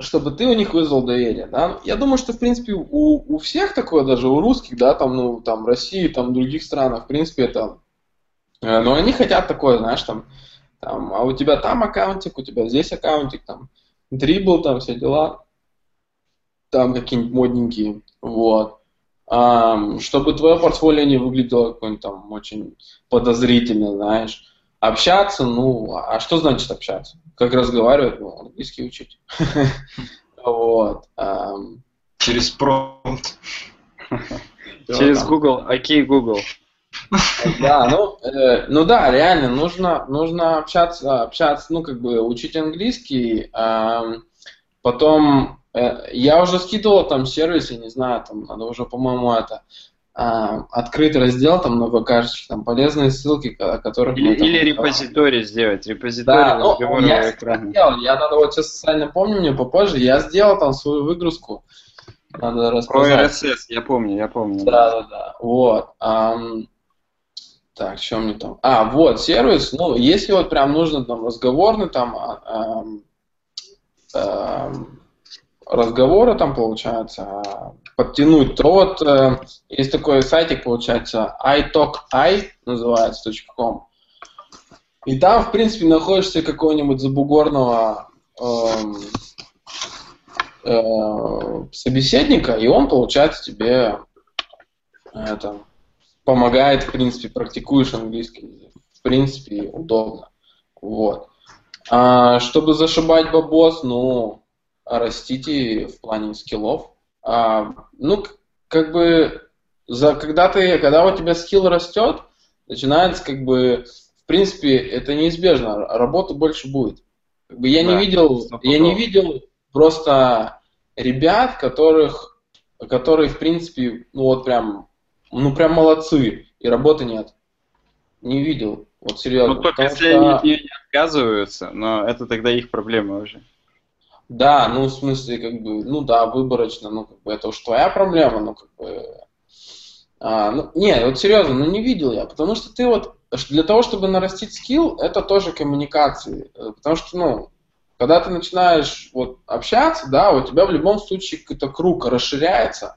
чтобы ты у них вызвал доверие, да. Я думаю, что в принципе у, у всех такое, даже у русских, да, там, ну, там России, там других странах, в принципе это, э, но они хотят такое, знаешь, там, там, а у тебя там аккаунтик, у тебя здесь аккаунтик, там, дрибл, там все дела, там какие-нибудь модненькие, вот чтобы твое портфолио не выглядело какое-нибудь там очень подозрительно, знаешь. Общаться, ну, а что значит общаться? Как разговаривать? Ну, английский учить. Вот. Через промпт. Через Google. Окей, Google. Да, ну, э, ну да, реально, нужно, нужно общаться, общаться, ну, как бы учить английский, потом Э, я уже скидывал там сервис, я не знаю, там надо уже, по-моему, это а, открыть раздел там на ВКшечке, там полезные ссылки, о которых или, там, или репозиторий да. сделать, репозиторий да, ну, я экрана. Сделал, я надо вот сейчас социально помню мне попозже, я сделал там свою выгрузку, надо распознать. Про RSS, я помню, я помню. Да, да, да, вот. Um, так, что мне там? А, вот, сервис, ну, если вот прям нужно там разговорный там, а, разговора там, получается, подтянуть, то вот э, есть такой сайтик, получается, italki называется, .com. И там, в принципе, находишься какого-нибудь забугорного э, э, собеседника, и он, получается, тебе это, помогает, в принципе, практикуешь английский язык. В принципе, удобно. Вот. А, чтобы зашибать бабос, ну, растите в плане скиллов. А, ну, как бы, за, когда, ты, когда у тебя скилл растет, начинается как бы, в принципе, это неизбежно, работы больше будет. Как бы я да, не видел, я не видел просто ребят, которых, которые, в принципе, ну вот прям, ну прям молодцы, и работы нет. Не видел, вот серьезно. Ну только если что... они не отказываются, но это тогда их проблема уже. Да, ну, в смысле, как бы, ну да, выборочно, ну, как бы, это уж твоя проблема, ну, как бы... А, ну, не, вот серьезно, ну, не видел я, потому что ты вот, для того, чтобы нарастить скилл, это тоже коммуникации, э, потому что, ну, когда ты начинаешь вот общаться, да, у тебя в любом случае какой-то круг расширяется,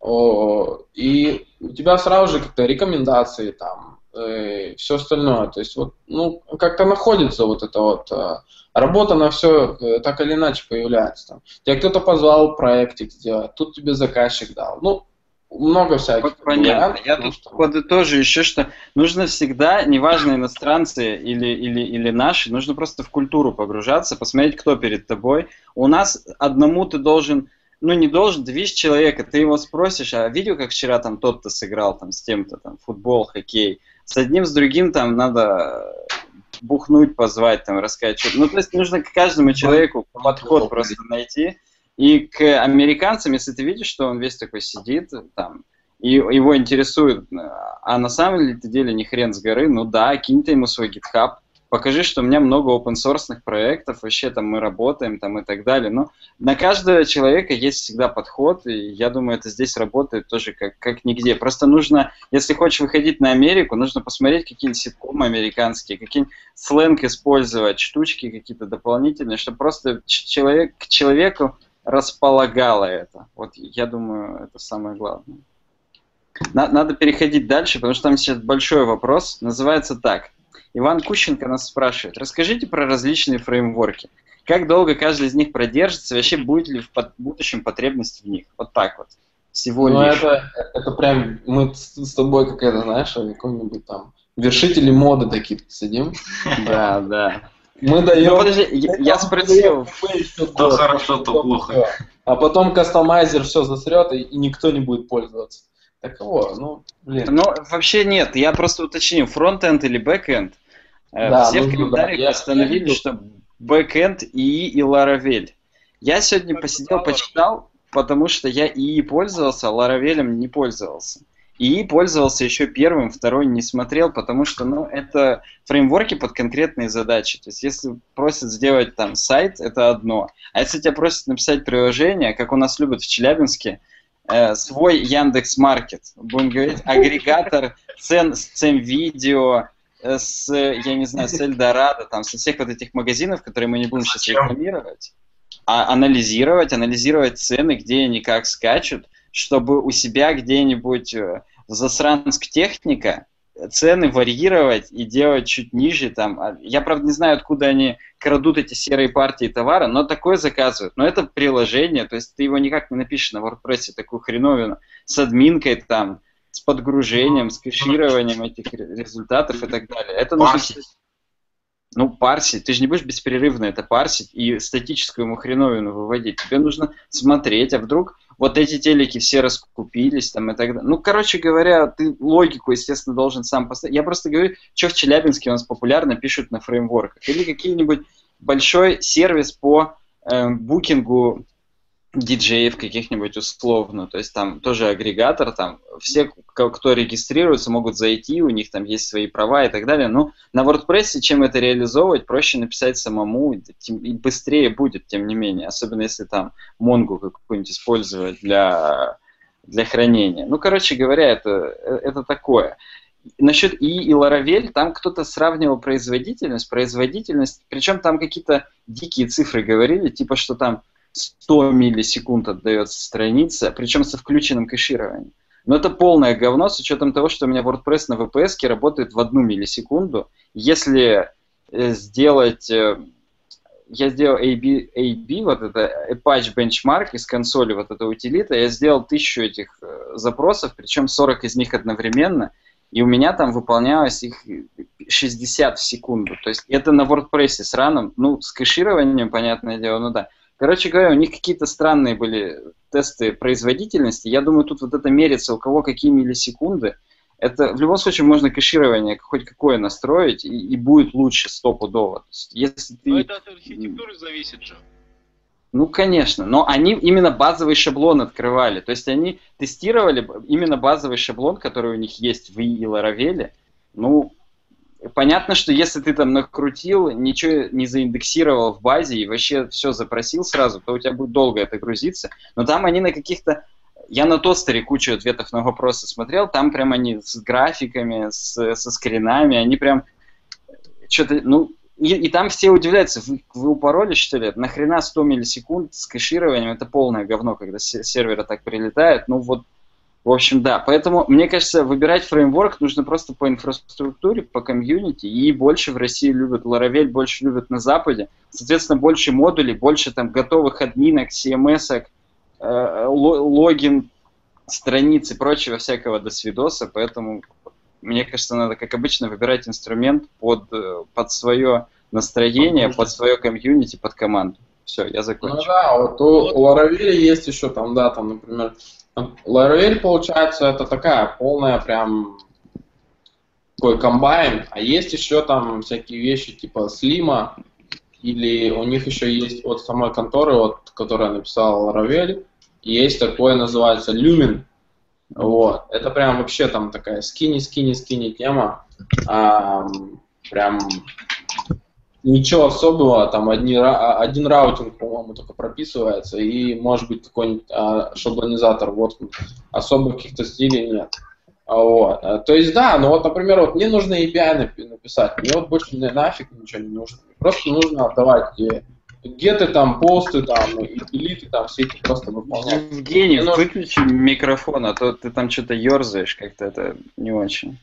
о, и у тебя сразу же как-то рекомендации там, э, все остальное, то есть вот, ну, как-то находится вот это вот э, Работа на все э, так или иначе появляется. Там. Тебя кто-то позвал проектик сделать, тут тебе заказчик дал. Ну, много всяких Понятно. вариантов, Я потому тут что- подытожу еще, что нужно всегда, неважно, иностранцы или, или, или наши, нужно просто в культуру погружаться, посмотреть, кто перед тобой. У нас одному ты должен, ну не должен, ты видишь человека, ты его спросишь, а видел, как вчера там тот-то сыграл там с тем-то, там, футбол, хоккей. С одним, с другим там надо бухнуть, позвать, там, рассказать что-то. Ну, то есть нужно к каждому человеку подход просто найти. И к американцам, если ты видишь, что он весь такой сидит, там, и его интересует, а на самом деле ни хрен с горы, ну да, кинь ты ему свой GitHub, покажи, что у меня много open source проектов, вообще там мы работаем там и так далее. Но на каждого человека есть всегда подход, и я думаю, это здесь работает тоже как, как нигде. Просто нужно, если хочешь выходить на Америку, нужно посмотреть какие-нибудь ситкомы американские, какие-нибудь сленг использовать, штучки какие-то дополнительные, чтобы просто человек, к человеку располагало это. Вот я думаю, это самое главное. На- Надо переходить дальше, потому что там сейчас большой вопрос. Называется так. Иван Кущенко нас спрашивает. Расскажите про различные фреймворки. Как долго каждый из них продержится? Вообще будет ли в будущем потребность в них? Вот так вот. Всего Ну, лишь. это, это прям, мы с, тобой, как это, знаешь, какой-нибудь там вершители моды такие сидим. Да, да. Мы Ну, даем... подожди, я, я спросил. То хорошо, то плохо. А потом кастомайзер все засрет, и, и никто не будет пользоваться. Таково, ну, блин. Ну, вообще нет, я просто уточнил, фронтенд или бэкенд. Э, Да, Все ну, в да, комментариях я видел. что бэкенд Yii и Laravel. Я сегодня посидел, почитал, потому что я Yii пользовался, а Laravel не пользовался. Yii пользовался еще первым, второй не смотрел, потому что, ну, это фреймворки под конкретные задачи. То есть, если просят сделать там сайт, это одно. А если тебя просят написать приложение, как у нас любят в Челябинске, э, свой Яндекс Маркет, будем говорить, агрегатор цен с цен видео, с, я не знаю, с Эльдорадо, там, со всех вот этих магазинов, которые мы не будем сейчас рекламировать, а анализировать, анализировать цены, где они как скачут, чтобы у себя где-нибудь э, в Засранск техника цены варьировать и делать чуть ниже там. А Я, правда, не знаю, откуда они крадут эти серые партии товара, но такое заказывают. Но это приложение, то есть ты его никак не напишешь на WordPress, такую хреновину, с админкой там, подгружением, с кэшированием этих ре- результатов и так далее. Это нужно Парсить. ну, парсить. Ты же не будешь беспрерывно это парсить и статическую ему хреновину выводить. Тебе нужно смотреть, а вдруг вот эти телеки все раскупились там и так далее. Ну, короче говоря, ты логику, естественно, должен сам поставить. Я просто говорю, что в Челябинске у нас популярно пишут на фреймворках. Или какие-нибудь большой сервис по э, букингу диджеев каких-нибудь условно, то есть там тоже агрегатор, там все, кто регистрируется, могут зайти, у них там есть свои права и так далее, но на WordPress, чем это реализовывать, проще написать самому, и быстрее будет, тем не менее, особенно если там Монгу какую-нибудь использовать для, для хранения. Ну, короче говоря, это, это такое. Насчет И и Laravel, там кто-то сравнивал производительность, производительность, причем там какие-то дикие цифры говорили, типа что там 100 миллисекунд отдается страница, причем со включенным кэшированием. Но это полное говно с учетом того, что у меня WordPress на VPS работает в одну миллисекунду. Если э, сделать... э, я сделал AB, AB, вот это Apache Benchmark из консоли, вот эта утилита, я сделал тысячу этих э, запросов, причем 40 из них одновременно, и у меня там выполнялось их 60 в секунду. То есть это на WordPress сраном, ну, с кэшированием, понятное дело, ну да. Короче говоря, у них какие-то странные были тесты производительности. Я думаю, тут вот это мерится, у кого какие миллисекунды. Это в любом случае можно кэширование хоть какое настроить, и, и будет лучше стопудово. Если ты... Но это от архитектуры зависит же. Ну, конечно, но они именно базовый шаблон открывали. То есть они тестировали именно базовый шаблон, который у них есть в и Laravel. Ну, понятно, что если ты там накрутил, ничего не заиндексировал в базе и вообще все запросил сразу, то у тебя будет долго это грузиться. Но там они на каких-то... Я на тостере кучу ответов на вопросы смотрел, там прям они с графиками, с, со скринами, они прям что-то, ну, и, и там все удивляются, вы, вы упороли, что ли? Нахрена 100 миллисекунд с кэшированием? Это полное говно, когда с сервера так прилетает. Ну вот, в общем, да. Поэтому, мне кажется, выбирать фреймворк нужно просто по инфраструктуре, по комьюнити. И больше в России любят Laravel, больше любят на Западе. Соответственно, больше модулей, больше там готовых админок, CMS-ок, э, ло- логин, страниц и прочего всякого до свидоса, поэтому мне кажется, надо, как обычно, выбирать инструмент под, э, под свое настроение, под свое комьюнити, под команду. Все, я закончил. Ну да, вот у, у Laravel есть еще там, да, там, например, Laravel, получается, это такая полная прям такой комбайн, а есть еще там всякие вещи типа Слима, или у них еще есть от самой конторы, вот, которая написала Laravel, есть такое, называется Lumen. Вот. Это прям вообще там такая скини, скини, скини тема. А, прям ничего особого, там одни, один раутинг, по-моему, только прописывается, и может быть какой-нибудь а, шаблонизатор, вот особых каких-то стилей нет. А, вот. А, то есть, да, ну вот, например, вот мне нужно API написать, мне вот больше нафиг ничего не нужно. Просто нужно отдавать геты там, посты там, и делиты там, все эти просто выполнять. Евгений, нужно... выключи микрофон, а то ты там что-то ерзаешь, как-то это не очень.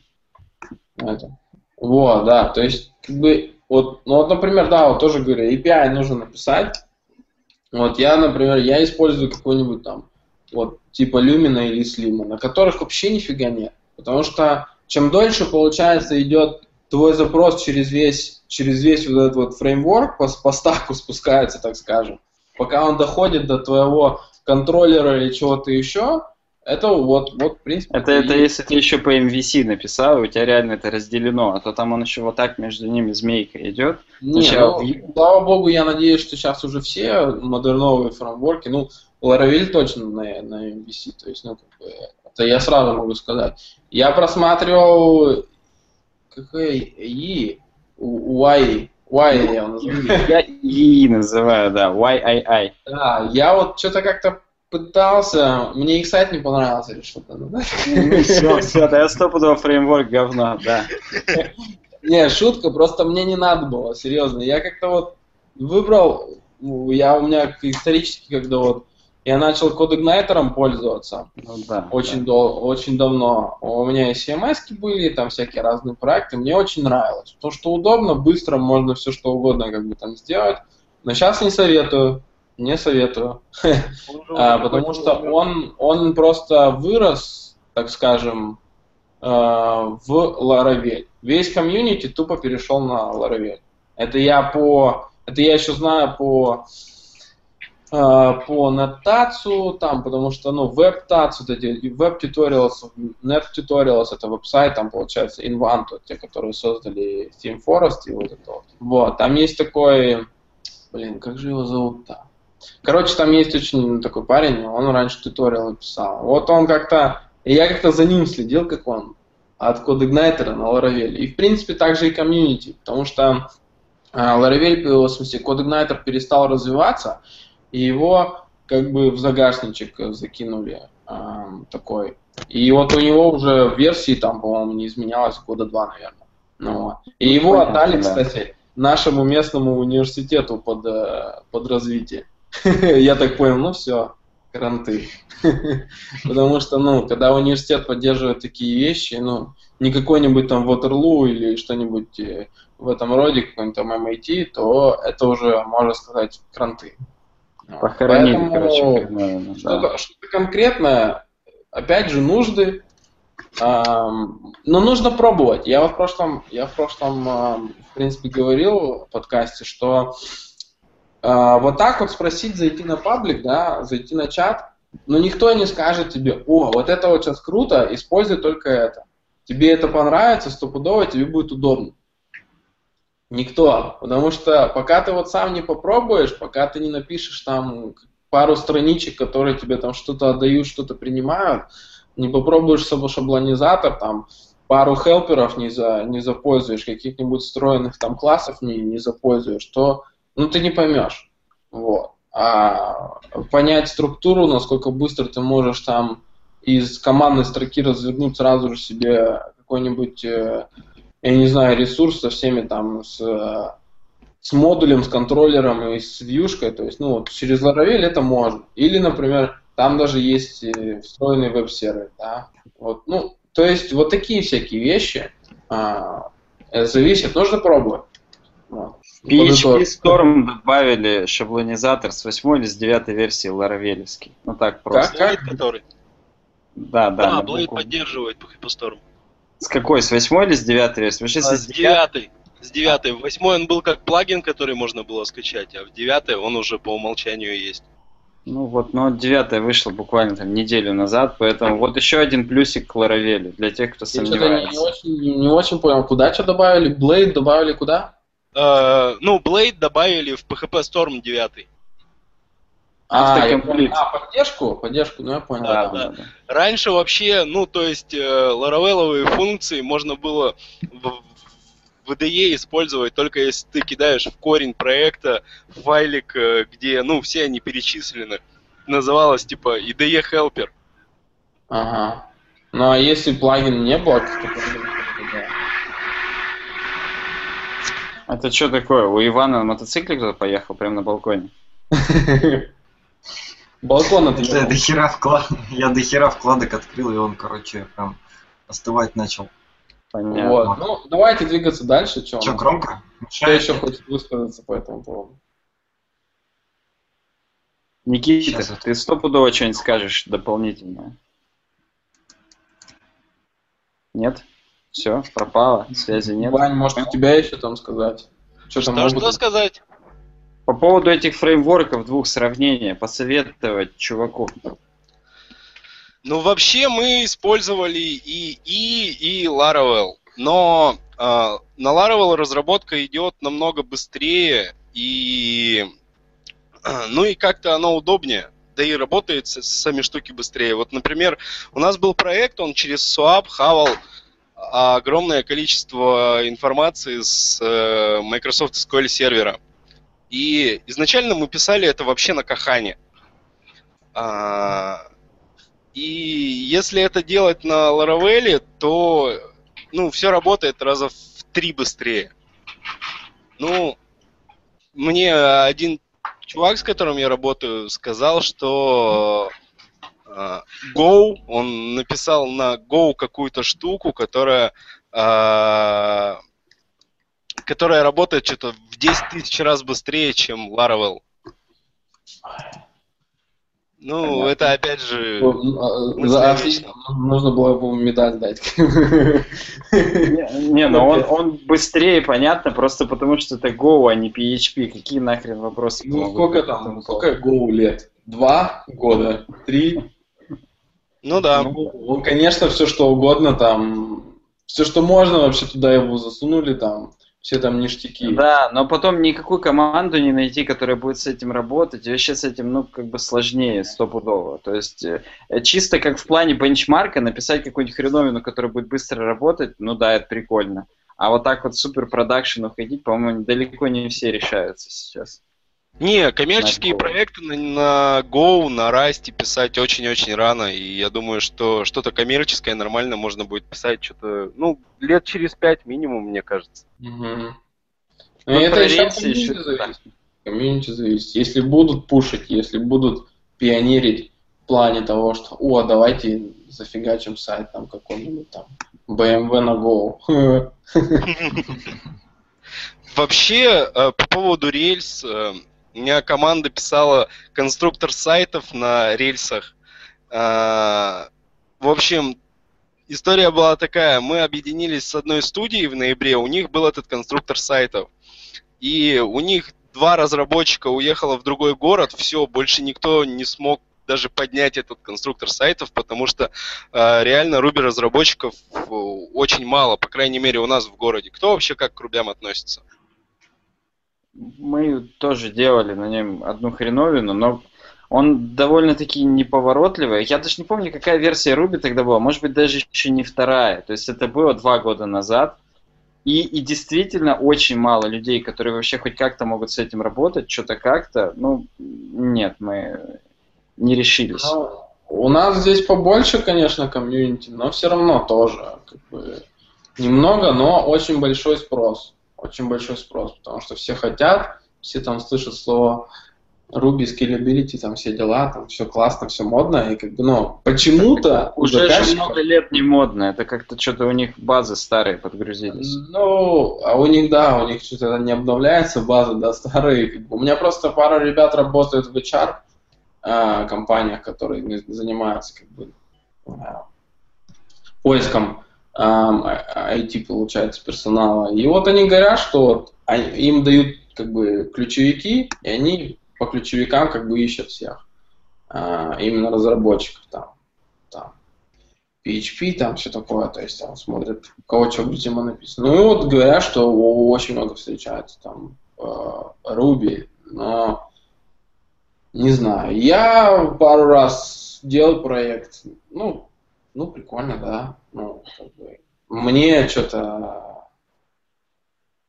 Это. Вот, да, то есть, как бы, вот, ну вот, например, да, вот тоже говорю, API нужно написать. Вот я, например, я использую какой-нибудь там, вот, типа Lumina или Slima, на которых вообще нифига нет. Потому что чем дольше, получается, идет твой запрос через весь, через весь вот этот вот фреймворк по, по стаку спускается, так скажем, пока он доходит до твоего контроллера или чего-то еще, это вот, вот, в принципе... Это, это если ты еще по MVC написал, у тебя реально это разделено, а то там он еще вот так между ними змейка идет. Не, Сначала... ну, слава богу, я надеюсь, что сейчас уже все модерновые фреймворки, ну, Laravel точно на, на MVC, то есть, ну, как бы, это я сразу могу сказать. Я просматривал какой И, Y, Y я его называю. Я И называю, да, YII. Да, я вот что-то как-то пытался, мне их сайт не понравился или что-то. Ну, все, все, да я стопудово фреймворк говно, да. Не, шутка, просто мне не надо было, серьезно. Я как-то вот выбрал, я у меня исторически, когда вот я начал кодигнайтером пользоваться. Ну, да, очень, да. Дол- очень давно. У меня и CMS были, там всякие разные проекты. Мне очень нравилось. Потому что удобно, быстро, можно все что угодно как бы там сделать. Но сейчас не советую. Не советую. а, потому что он, он просто вырос, так скажем, э, в Laravel. Весь комьюнити тупо перешел на Laravel. Это я по... Это я еще знаю по Э, по нотацию, там, потому что, ну, веб-тац, вот эти веб-туториалс, нет-туториалс, это веб-сайт, там, получается, Invanto, те, которые создали Team Forest и вот это вот. Вот, там есть такой, блин, как же его зовут-то? Короче, там есть очень такой парень, он раньше туториалы писал. Вот он как-то, я как-то за ним следил, как он от CodeIgniter на Laravel. И, в принципе, также и комьюнити, потому что Laravel, в смысле, CodeIgniter перестал развиваться, и его как бы в загашничек закинули э, такой. И вот у него уже версии там, по-моему, не изменялось года два, наверное. Ну, и ну, его отдали, да. кстати, нашему местному университету под, э, под развитие. Я так понял, ну все, кранты. Потому что, ну, когда университет поддерживает такие вещи, ну, не какой-нибудь там Waterloo или что-нибудь э, в этом роде, какой-нибудь там MIT, то это уже, можно сказать, кранты. Похоронили, Поэтому короче. Что-то, да. что конкретное, опять же, нужды. Эм, но нужно пробовать. Я вот в прошлом, я в прошлом, эм, в принципе, говорил в подкасте, что вот так вот спросить зайти на паблик, да, зайти на чат, но никто не скажет тебе, о, вот это вот сейчас круто, используй только это. Тебе это понравится, стопудово, тебе будет удобно. Никто. Потому что пока ты вот сам не попробуешь, пока ты не напишешь там пару страничек, которые тебе там что-то отдают, что-то принимают, не попробуешь шаблонизатор, там пару хелперов не, за, не запользуешь, каких-нибудь встроенных там классов не, не запользуешь, то ну, ты не поймешь. Вот. А понять структуру, насколько быстро ты можешь там из командной строки развернуть сразу же себе какой-нибудь э, я не знаю, ресурс со всеми там, с, с модулем, с контроллером и с вьюшкой, то есть, ну, вот через Laravel это можно. Или, например, там даже есть э, встроенный веб-сервер, да. Вот, ну, то есть, вот такие всякие вещи а, зависит, нужно пробовать. Вот. PHP Storm добавили шаблонизатор с 8 или с 9 версии ларавелевский. Ну так просто. Как? как? Который? Да, да. Да, Blade букву. поддерживает PHP Storm. С какой? С восьмой или с девятой версии? Вообще, А, с С девятой- девятой. С девятой. В восьмой он был как плагин, который можно было скачать, а в девятой он уже по умолчанию есть. Ну вот, но девятая вышла буквально там неделю назад, поэтому вот еще один плюсик к Ларавелю для тех, кто Я что-то не, сомневается. очень, не очень понял, куда что добавили? Blade добавили куда? Э, ну, Blade добавили в PHP Storm 9. А, я понял. А, поддержку? Поддержку, ну я понял. Да, да. да, да. Раньше вообще, ну, то есть, э, ларавеловые функции можно было в, в IDE использовать только если ты кидаешь в корень проекта файлик, э, где, ну, все они перечислены. Называлось, типа, IDE Helper. Ага. Ну а если плагин не был, то тогда- Это что такое? У Ивана на мотоцикле кто-то поехал прямо на балконе? Балкон Я отъехал. до хера вклад... Я до хера вкладок открыл, и он, короче, прям остывать начал. Понятно. Вот. Ну, давайте двигаться дальше. Что, Че, громко? Кто еще хочет высказаться по этому поводу? Никита, Щас. ты стопудово что-нибудь скажешь дополнительное? Нет? Все, пропало, связи нет. Вань, может, у тебя еще там сказать? Что там Что, могут- что сказать? По поводу этих фреймворков двух сравнения, посоветовать чуваку. Ну, вообще мы использовали и и и Laravel, но э, на Laravel разработка идет намного быстрее и ну и как-то оно удобнее, да и работает сами штуки быстрее. Вот, например, у нас был проект, он через Swap хавал огромное количество информации с э, Microsoft SQL сервера. И изначально мы писали это вообще на Кахане. А, и если это делать на Laravel, то ну, все работает раза в три быстрее. Ну, мне один чувак, с которым я работаю, сказал, что Go, он написал на Go какую-то штуку, которая, э, которая работает что-то в 10 тысяч раз быстрее, чем Laravel. Ну, Понятно. это опять же... Ну, мысли за-. Нужно было ему медаль дать. Не, не, ну он, он быстрее, понятно, просто потому что это Go, а не PHP. Какие нахрен вопросы? Ну, могут сколько там, сколько Гоу лет? Два года? Три? Ну да. Ну, он, конечно, все что угодно там, все что можно вообще туда его засунули там, все там ништяки. Да, но потом никакую команду не найти, которая будет с этим работать, и вообще с этим, ну, как бы сложнее стопудово. То есть, э, чисто как в плане бенчмарка написать какую-нибудь хреновину, которая будет быстро работать, ну да, это прикольно. А вот так вот супер production уходить, по-моему, далеко не все решаются сейчас. Не, коммерческие На проекты на, на Go, на Rust писать очень-очень рано, и я думаю, что что-то коммерческое нормально можно будет писать что-то, ну, лет через пять минимум, мне кажется. Мгм. Ну, это еще комьюнити еще- зависит. Комьюнити зависит. Если будут пушить, если будут пионерить в плане того, что, о, давайте зафигачим сайт там какой-нибудь там, BMW на Go. Вообще, э, по поводу рельс, э, у меня команда писала конструктор сайтов на рельсах. Э, В общем, история была такая. Мы объединились с одной студией в ноябре, у них был этот конструктор сайтов. И у них два разработчика уехало в другой город, все, больше никто не смог даже поднять этот конструктор сайтов, потому что э, реально Ruby разработчиков э, очень мало, по крайней мере у нас в городе. Кто вообще как к рубям относится? Мы тоже делали на нем одну хреновину, но он довольно-таки неповоротливый. Я даже не помню, какая версия Ruby тогда была. Может быть, даже еще не вторая. То есть это было два года назад. И, и действительно очень мало людей, которые вообще хоть как-то могут с этим работать, что-то как-то. Ну, нет, мы не решились. Ну, у нас здесь побольше, конечно, комьюнити, но все равно тоже как бы немного, но очень большой спрос. Очень большой спрос, потому что все хотят, все там слышат слово Ruby, scalability, там все дела, там все классно, все модно, и как бы, ну, почему-то Уже же заказчиков- много лет не модно. Это как-то что-то у них базы старые подгрузились. Ну, а у них, да, у них что-то не обновляется база, да, старые. Как бы. У меня просто пара ребят работают в HR а, компаниях, которые занимаются как бы э, поиском IT, получается, персонала. И вот они говорят, что им дают как бы ключевики, и они по ключевикам как бы ищут всех. А, именно разработчиков там. там. PHP, там все такое, то есть там смотрят, у кого что в резюме написано. Ну и вот говорят, что очень много встречается там э, Ruby, но не знаю. Я пару раз делал проект, ну, ну прикольно, да. Ну, как бы, мне что-то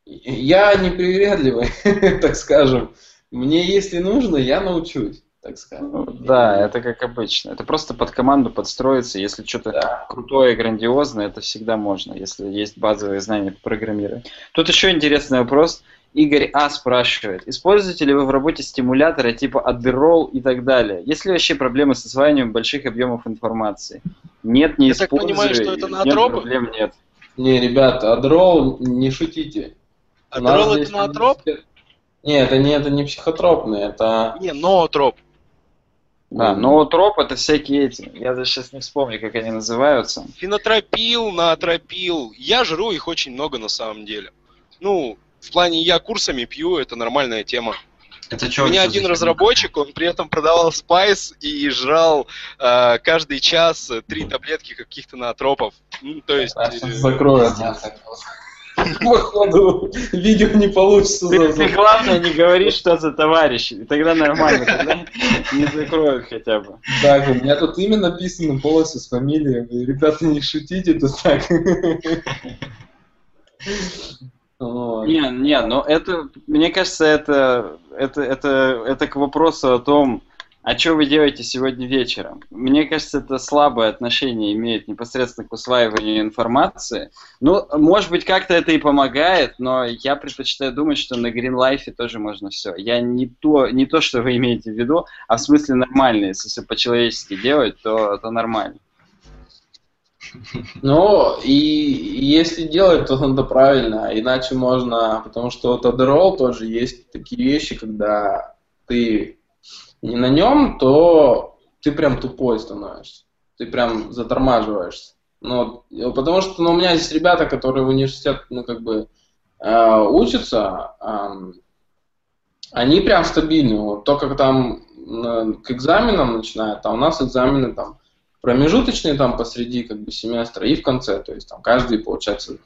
я не привередливый, так скажем. Мне, если нужно, я научусь, так скажем. Ну, Да, это как обычно. Это просто под команду подстроиться. Если что-то Да. крутое, грандиозное, это всегда можно, если есть базовые знания по программированию. Тут еще интересный вопрос. Игорь А. спрашивает, используете ли вы в работе стимуляторы типа Adderall и так далее? Есть ли вообще проблемы с осваиванием больших объемов информации? Нет, не Я так использую. понимаю, что это Нет, ноотропы? проблем нет. Не, ребята, Адрол, не шутите. Здесь это ноотроп? университет- Не, это не, это не психотропный, это... Не, ноотроп. Да, ноотроп это всякие эти. Я даже сейчас не вспомню, как они называются. Фенотропил, наотропил. Я жру их очень много на самом деле. Ну, в плане я курсами пью, это нормальная тема. Это У что? меня один разработчик, он при этом продавал спайс и жрал э, каждый час э, три таблетки каких-то наотропов. Ну, то есть... Я э, сейчас закрою нас. Походу, видео не получится. Ты, ты главное не говори, что за товарищ, и тогда нормально, тогда не закроют хотя бы. Так, у меня тут имя написано полностью с фамилией. Ребята, не шутите тут так. Не, не, но это, мне кажется, это, это, это, это к вопросу о том, а что вы делаете сегодня вечером. Мне кажется, это слабое отношение имеет непосредственно к усваиванию информации. Ну, может быть, как-то это и помогает, но я предпочитаю думать, что на Green Life тоже можно все. Я не то, не то, что вы имеете в виду, а в смысле нормально. Если все по-человечески делать, то это нормально. Ну, и если делать, то надо правильно, а иначе можно, потому что вот Adderall тоже есть такие вещи, когда ты не на нем, то ты прям тупой становишься, ты прям затормаживаешься. Ну, потому что ну, у меня есть ребята, которые в университет, ну, как бы, э, учатся, ам, они прям стабильны. Вот то, там э, к экзаменам начинают, а у нас экзамены там промежуточные там посреди как бы семестра и в конце, то есть там каждый, получается,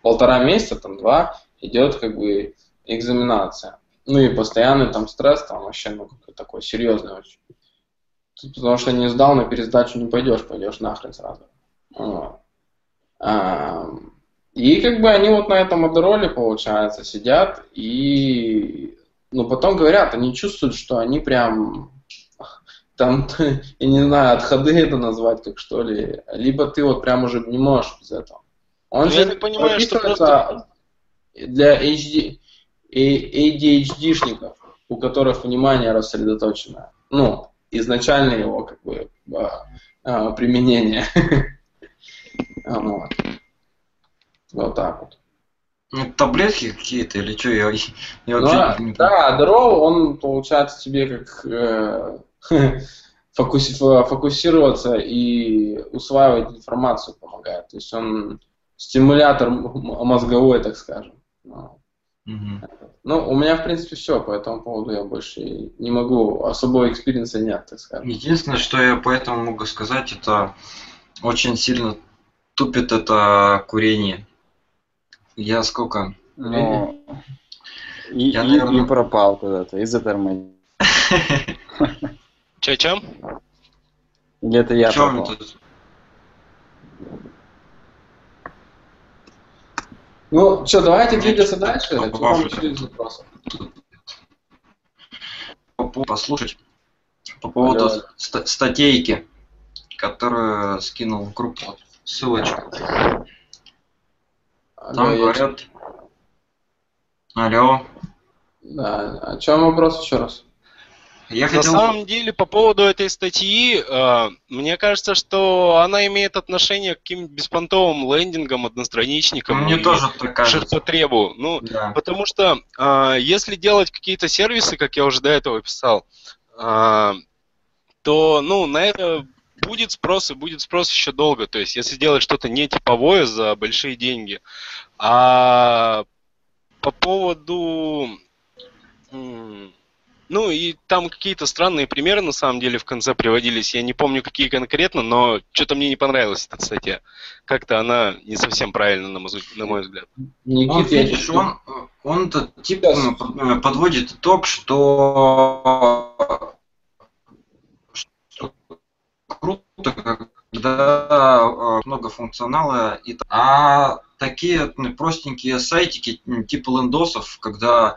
полтора месяца, там два, идет как бы экзаменация. Ну и постоянный там стресс, там вообще ну, такой серьезный очень. Потому что не сдал, на пересдачу не пойдешь, пойдешь нахрен сразу. Вот. А, И как бы они вот на этом адероле, получается, сидят и ну, потом говорят, они чувствуют, что они прям там, я не знаю, от ходы это назвать, как что ли, либо ты вот прям уже не можешь без этого. Он Ну, же я так понимаю, что прописывается для HD, ADHD-шников, у которых внимание рассредоточено. Ну, изначально его как бы а, а, применение. Вот. Вот так вот. Ну, таблетки какие-то или что? Я, я Ну, вообще а, не да, Adderall, он, получается, тебе как э, фокусироваться и усваивать информацию помогает. То есть он стимулятор мозговой, так скажем. Ну, Мгм. Ну, у меня, в принципе, все по этому поводу. Я больше не могу, особого experience а нет, так скажем. Единственное, что я по этому могу сказать, это очень сильно тупит это курение. Я сколько? Ну, и, Я, и- наверное- и пропал куда-то, и затормозил. Че-чем? Или это я пропал? тут? Ну, что, давайте двигаться дальше. Послушать по поводу Алло. ста- статейки, которую скинул в группу ссылочку. Там Алло, я говорят. Алло. Да, о чем вопрос еще раз? Я На хотел. самом деле, по поводу этой статьи, э, мне кажется, что она имеет отношение к каким-нибудь беспонтовым лендингам, одностраничникам Мне тоже так кажется. ширпотребу. Ну, Да. Потому что а, если делать какие-то сервисы, как я уже до этого писал, а, то ну, на это будет спрос, и будет спрос еще долго. То есть, если делать что-то не типовое за большие деньги. А по поводу... Ну и там какие-то странные примеры на самом деле в конце приводились. Я не помню, какие конкретно, но что-то мне не понравилось эта статья. Как-то она не совсем правильно, на мой, на мой взгляд. Никит, он, видишь, он, он типа подводит итог, что, что круто, когда э, много функционала, и, а такие простенькие сайтики типа лендосов, когда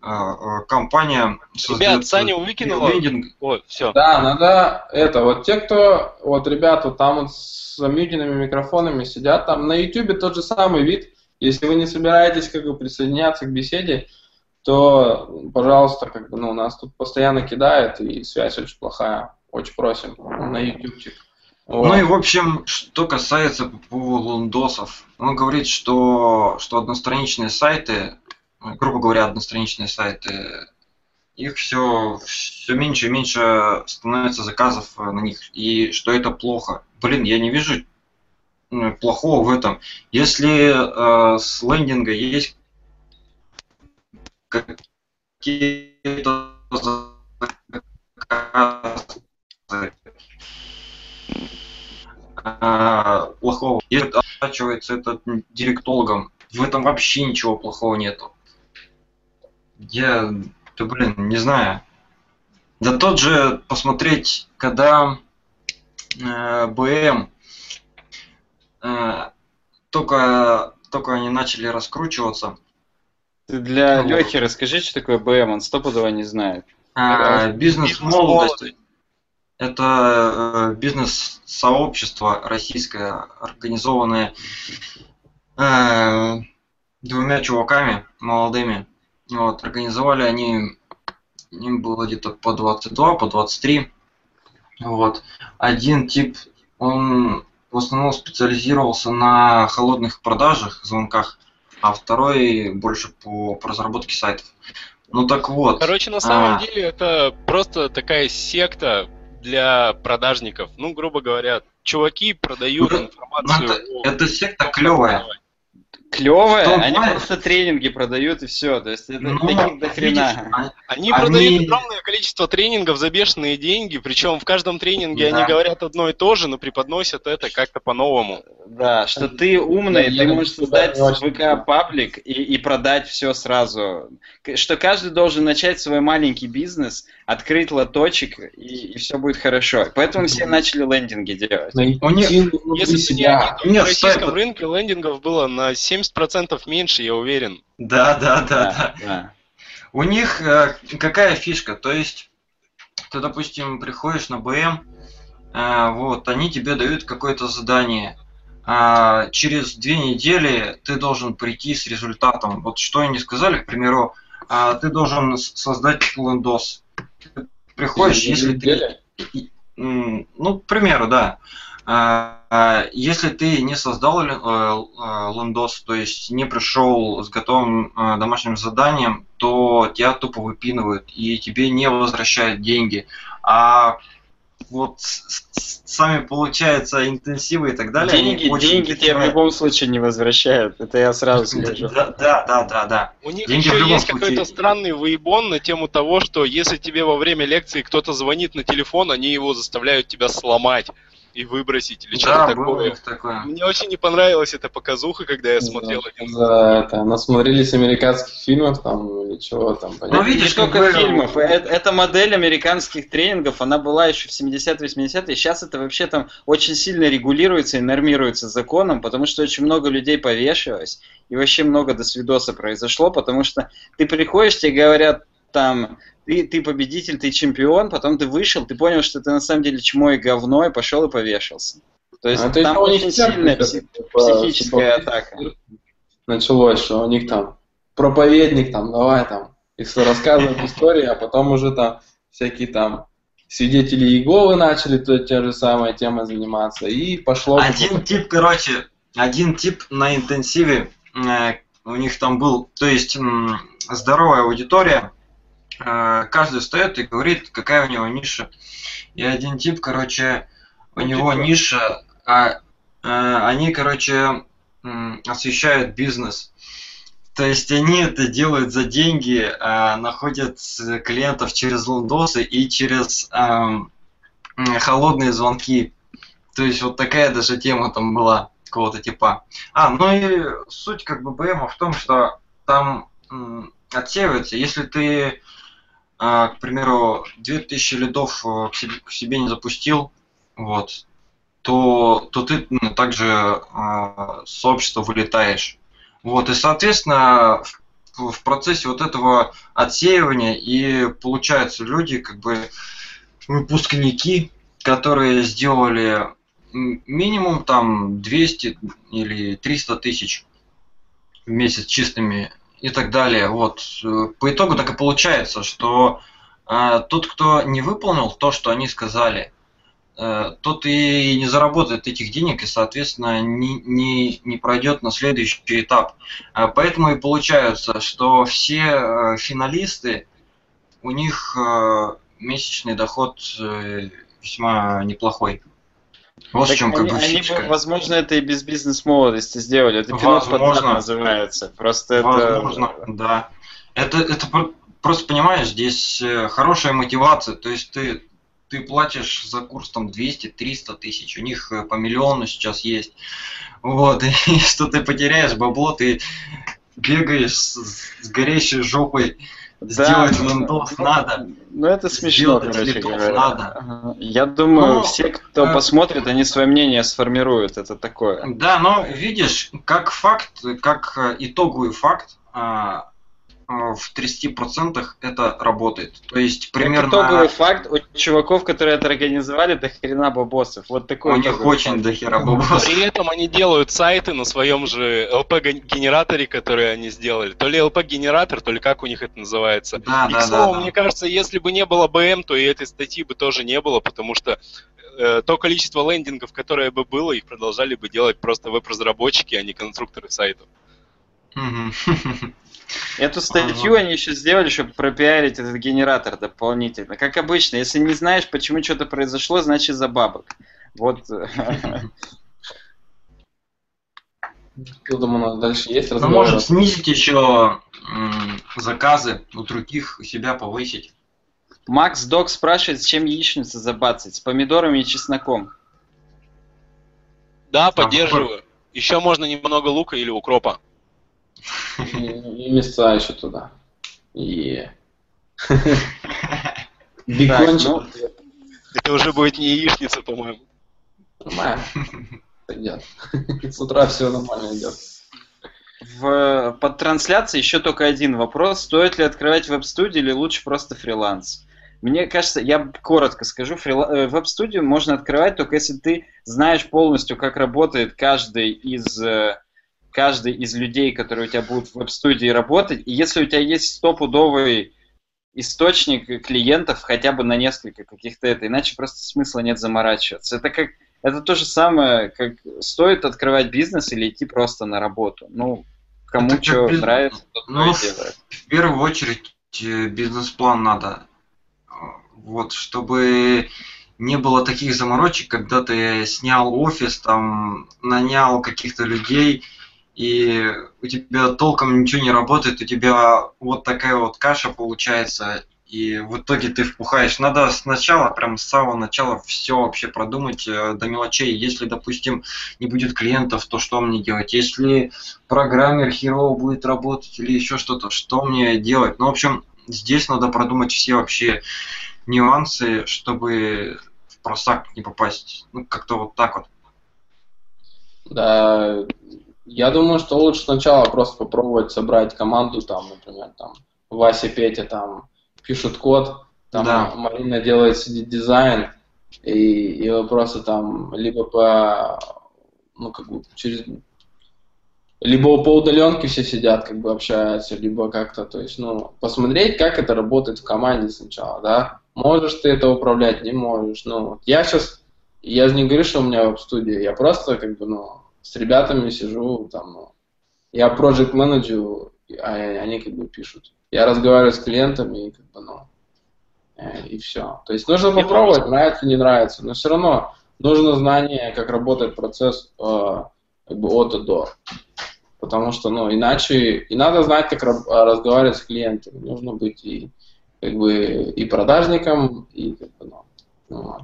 а, а, компания Ребят, Саня выкинула. Лендинг. О, все. Да, надо это, вот те, кто, вот ребята там вот с замьютенными микрофонами сидят, там на YouTube тот же самый вид. Если вы не собираетесь как бы присоединяться к беседе, то, пожалуйста, как бы, ну, нас тут постоянно кидает, и связь очень плохая. Очень просим на ютубчик. Вот. Ну и в общем, что касается по поводу лондосов, он говорит, что, что одностраничные сайты грубо говоря, одностраничные сайты, их все, все меньше и меньше становится заказов на них, и что это плохо. Блин, я не вижу ну, плохого в этом. Если э, с лендинга есть какие-то э, плохого, и оплачивается это директологом, в этом вообще ничего плохого нету. Я, да блин, не знаю. Да тот же посмотреть, когда э, БМ э, только, только они начали раскручиваться. Ты для ну, Лехи расскажи, что такое БМ, он стопудово не знает. А, бизнес молодость. Это э, бизнес-сообщество российское, организованное э, двумя чуваками молодыми. Вот, организовали они, им было где-то по 22, по 23. Вот. Один тип, он в основном специализировался на холодных продажах, звонках, а второй больше по, по разработке сайтов. Ну так вот. Короче, на самом а... деле это просто такая секта для продажников. Ну, грубо говоря, чуваки продают ну, информацию. Ну, это, о... это секта клевая клевые, Что они знает? просто тренинги продают и все. То есть это ну, таких до хрена. А, они, они продают огромное количество тренингов за бешеные деньги, причем в каждом тренинге да. они говорят одно и то же, но преподносят это как-то по-новому. Да, что ты умный, да, ты можешь создать ВК-паблик и, и продать все сразу. Что каждый должен начать свой маленький бизнес, открыть лоточек, и, и все будет хорошо. Поэтому все начали лендинги делать. У них, Если бы не в российском рынке лендингов было на 70% меньше, я уверен. Да, да, да, да. да. У них э, какая фишка? То есть, ты, допустим, приходишь на БМ, э, вот, они тебе дают какое-то задание. А через две недели ты должен прийти с результатом. Вот что они сказали, к примеру, а, ты должен создать лендос. Приходишь, если ты... Ну, к примеру, да. А, а, если ты не создал э, э, лендос, то есть не пришел с готовым э, домашним заданием, то тебя тупо выпинывают и тебе не возвращают деньги. А вот сами получается интенсивы и так далее. Деньги, деньги тебе в любом случае не возвращают. Это я сразу скажу. Да, да, да, да, да. У них деньги еще есть случае... какой-то странный выебон на тему того, что если тебе во время лекции кто-то звонит на телефон, они его заставляют тебя сломать и выбросить или что-то да, такое. такое. Мне очень не понравилась эта показуха, когда я смотрел один. Да, это, насмотрелись американских фильмов там или чего там. Понятно. Ну видишь, сколько вы... фильмов. Это, эта модель американских тренингов, она была еще в 70-80-е. Сейчас это вообще там очень сильно регулируется и нормируется законом, потому что очень много людей повешивалось и вообще много до свидоса произошло, потому что ты приходишь, тебе говорят там ты, ты победитель, ты чемпион, потом ты вышел, ты понял, что ты на самом деле чмо и говно, и пошел и повешался. То есть а там очень сильная пси- психическая атака. Началось, что у них там проповедник, там, давай там, и рассказывают истории, а потом уже там всякие там свидетели Иеговы начали то, те же самые темы заниматься, и пошло... Один тип, короче, один тип на интенсиве, э, у них там был, то есть м, здоровая аудитория, каждый встает и говорит, какая у него ниша. И один тип, короче, у Ну, него типа. ниша, а, а, они, короче, освещают бизнес. То есть они это делают за деньги, а, находят клиентов через лондосы и через м, холодные звонки. То есть вот такая даже тема там была какого-то типа. А, ну и суть как бы БМа в том, что там отсеивается, если ты, а, к примеру, 2000 лидов э, к себе, к себе не запустил, вот, то, то ты ну, также а, с сообщества вылетаешь. Вот, и, соответственно, в, в процессе вот этого отсеивания и получаются люди, как бы, выпускники, которые сделали минимум там 200 или 300 тысяч в месяц чистыми и так далее. Вот. э, По итогу так и получается, что а, тот, кто не выполнил то, что они сказали, э, тот и не заработает этих денег и, соответственно, не, не, не пройдет на следующий этап. А, Поэтому и получается, что все э, финалисты, у них э, месячный доход э, весьма неплохой. Вот в Так чем как они, бы они бы, возможно, это и без бизнес-молодости сделали. Это пинок под называется. Просто это... Возможно, да. Это, это про- просто понимаешь, здесь э, хорошая мотивация. То есть ты, ты платишь за курс там 200-300 тысяч. У них э, по миллиону сейчас есть. Вот, и что ты потеряешь бабло, ты бегаешь с, с горящей жопой. Да, Сделать ну, лендос ну, надо. Ну, это смешно, Сделать короче говоря. надо. Я думаю, Ну, все, кто э, посмотрит, они свое мнение сформируют. Это такое. Да, но видишь, как факт, как э, итоговый факт, а, в 30% это работает. То есть примерно итоговый факт, у чуваков, которые это организовали, до хрена бабосов. Вот такой у них очень факт. дохера бабос. При этом они делают сайты на своем же LP-генераторе, который они сделали. То ли LP-генератор, то ли как у них это называется. Да, И, да, к слову, да, да. мне кажется, если бы не было БМ, то и этой статьи бы тоже не было, потому что э, то количество лендингов, которое бы было, их продолжали бы делать просто веб-разработчики, а не конструкторы сайтов. Мгм. Эту статью они еще сделали, чтобы пропиарить этот генератор дополнительно. Как обычно, если не знаешь, почему что-то произошло, значит за бабок. Вот. Что там у нас дальше есть Ну, разговор? может снизить еще заказы у других, у себя повысить. Макс Док спрашивает, с чем яичницу забацать? С помидорами и чесноком. Да, поддерживаю. Еще можно немного лука или укропа. И, и мяса еще туда. И... Бекончик. ну, Это уже будет не яичница, по-моему. Нормально. Идет. С утра все нормально идет. В, под трансляцией еще только один вопрос. Стоит ли открывать веб-студию или лучше просто фриланс? Мне кажется, я коротко скажу, фрила- э, веб-студию можно открывать только если ты знаешь полностью, как работает каждый из, э, каждый из людей, которые у тебя будут в веб-студии работать. И если у тебя есть стопудовый источник клиентов хотя бы на несколько каких-то это, иначе просто смысла нет заморачиваться. Это как это то же самое, как стоит открывать бизнес или идти просто на работу. Ну, кому Это что биз- нравится, тот Ну, и делает. В первую очередь э, бизнес-план надо. Вот, чтобы не было таких заморочек, когда ты снял офис, там, нанял каких-то людей, и у тебя толком ничего не работает, у тебя вот такая вот каша получается, и в итоге ты впухаешь. Надо сначала, прям с самого начала все вообще продумать э, до мелочей. Если, допустим, не будет клиентов, то что мне делать? Если программер херово будет работать или еще что-то, что мне делать? Ну, в общем, здесь надо продумать все вообще нюансы, чтобы в просак не попасть. Ну, как-то вот так вот. Да, я думаю, что лучше сначала просто попробовать собрать команду, там, например, там, Вася, Петя там пишут код, там Да. Марина делает сидит дизайн, и, и вопросы там либо по, ну, как бы, через, либо по удаленке все сидят, как бы общаются, либо как-то, то есть, ну, посмотреть, как это работает в команде сначала, да, можешь ты это управлять, не можешь, ну, я сейчас, я же не говорю, что у меня веб-студия, я просто, как бы, ну, с ребятами сижу, там, ну, я project менеджеру, а они как бы пишут. Я разговариваю с клиентами, и как бы, ну, э, и все. То есть нужно попробовать, нравится, не нравится, но все равно нужно знание, как работает процесс э, как бы от и до. Потому что, ну, иначе, и надо знать, как разговаривать с клиентами. Нужно быть и, как бы, и продажником, и, как бы, ну, ну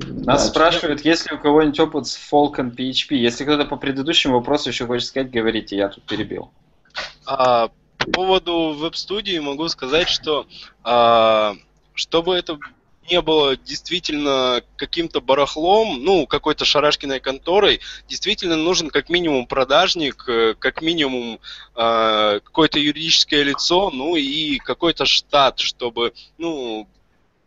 нас да, спрашивают, есть ли у кого-нибудь опыт с Falcon PHP. Если кто-то по предыдущему вопросу еще хочет сказать, говорите, я тут перебил. А, по поводу веб-студии могу сказать, что а, чтобы это не было действительно каким-то барахлом, ну, какой-то шарашкиной конторой, действительно нужен как минимум продажник, э, как минимум э, какое-то юридическое лицо, ну и какой-то штат, чтобы, ну,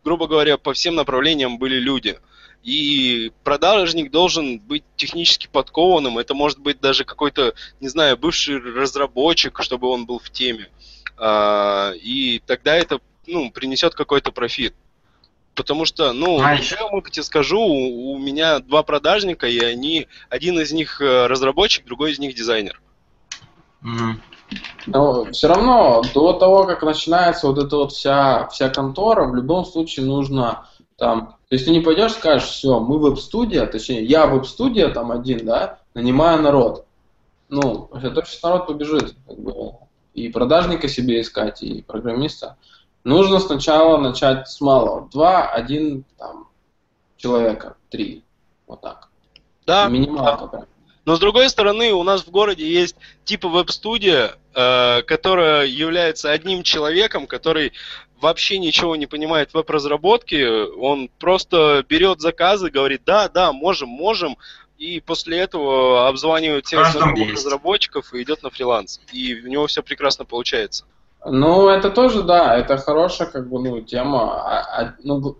грубо говоря, по всем направлениям были люди. И продажник должен быть технически подкованным. Это может быть даже какой-то, не знаю, бывший разработчик, чтобы он был в теме. А, и тогда это ну, принесет какой-то профит. Потому что, ну, а в своем опыте скажу, у, у меня два продажника, и они, один из них э, разработчик, другой из них дизайнер. Но все равно, до того, как начинается вот эта вот вся, вся контора, в любом случае нужно там, то есть ты не пойдешь скажешь, все, мы веб-студия, точнее, я веб-студия там один, да, нанимаю народ. Ну, это сейчас народ побежит, как бы, и продажника себе искать, и программиста. Нужно сначала начать с малого. Два, один, там, человека, три. Вот так. Да. Минималка да. Но с другой стороны, у нас в городе есть типа веб-студия, э, которая является одним человеком, который вообще ничего не понимает в веб-разработке. Он просто берет заказы, говорит, да, да, можем, можем, и после этого обзванивает всех знакомых разработчиков и идет на фриланс. И у него все прекрасно получается. Ну, это тоже, да, это хорошая, как бы, ну, тема. А, а, ну,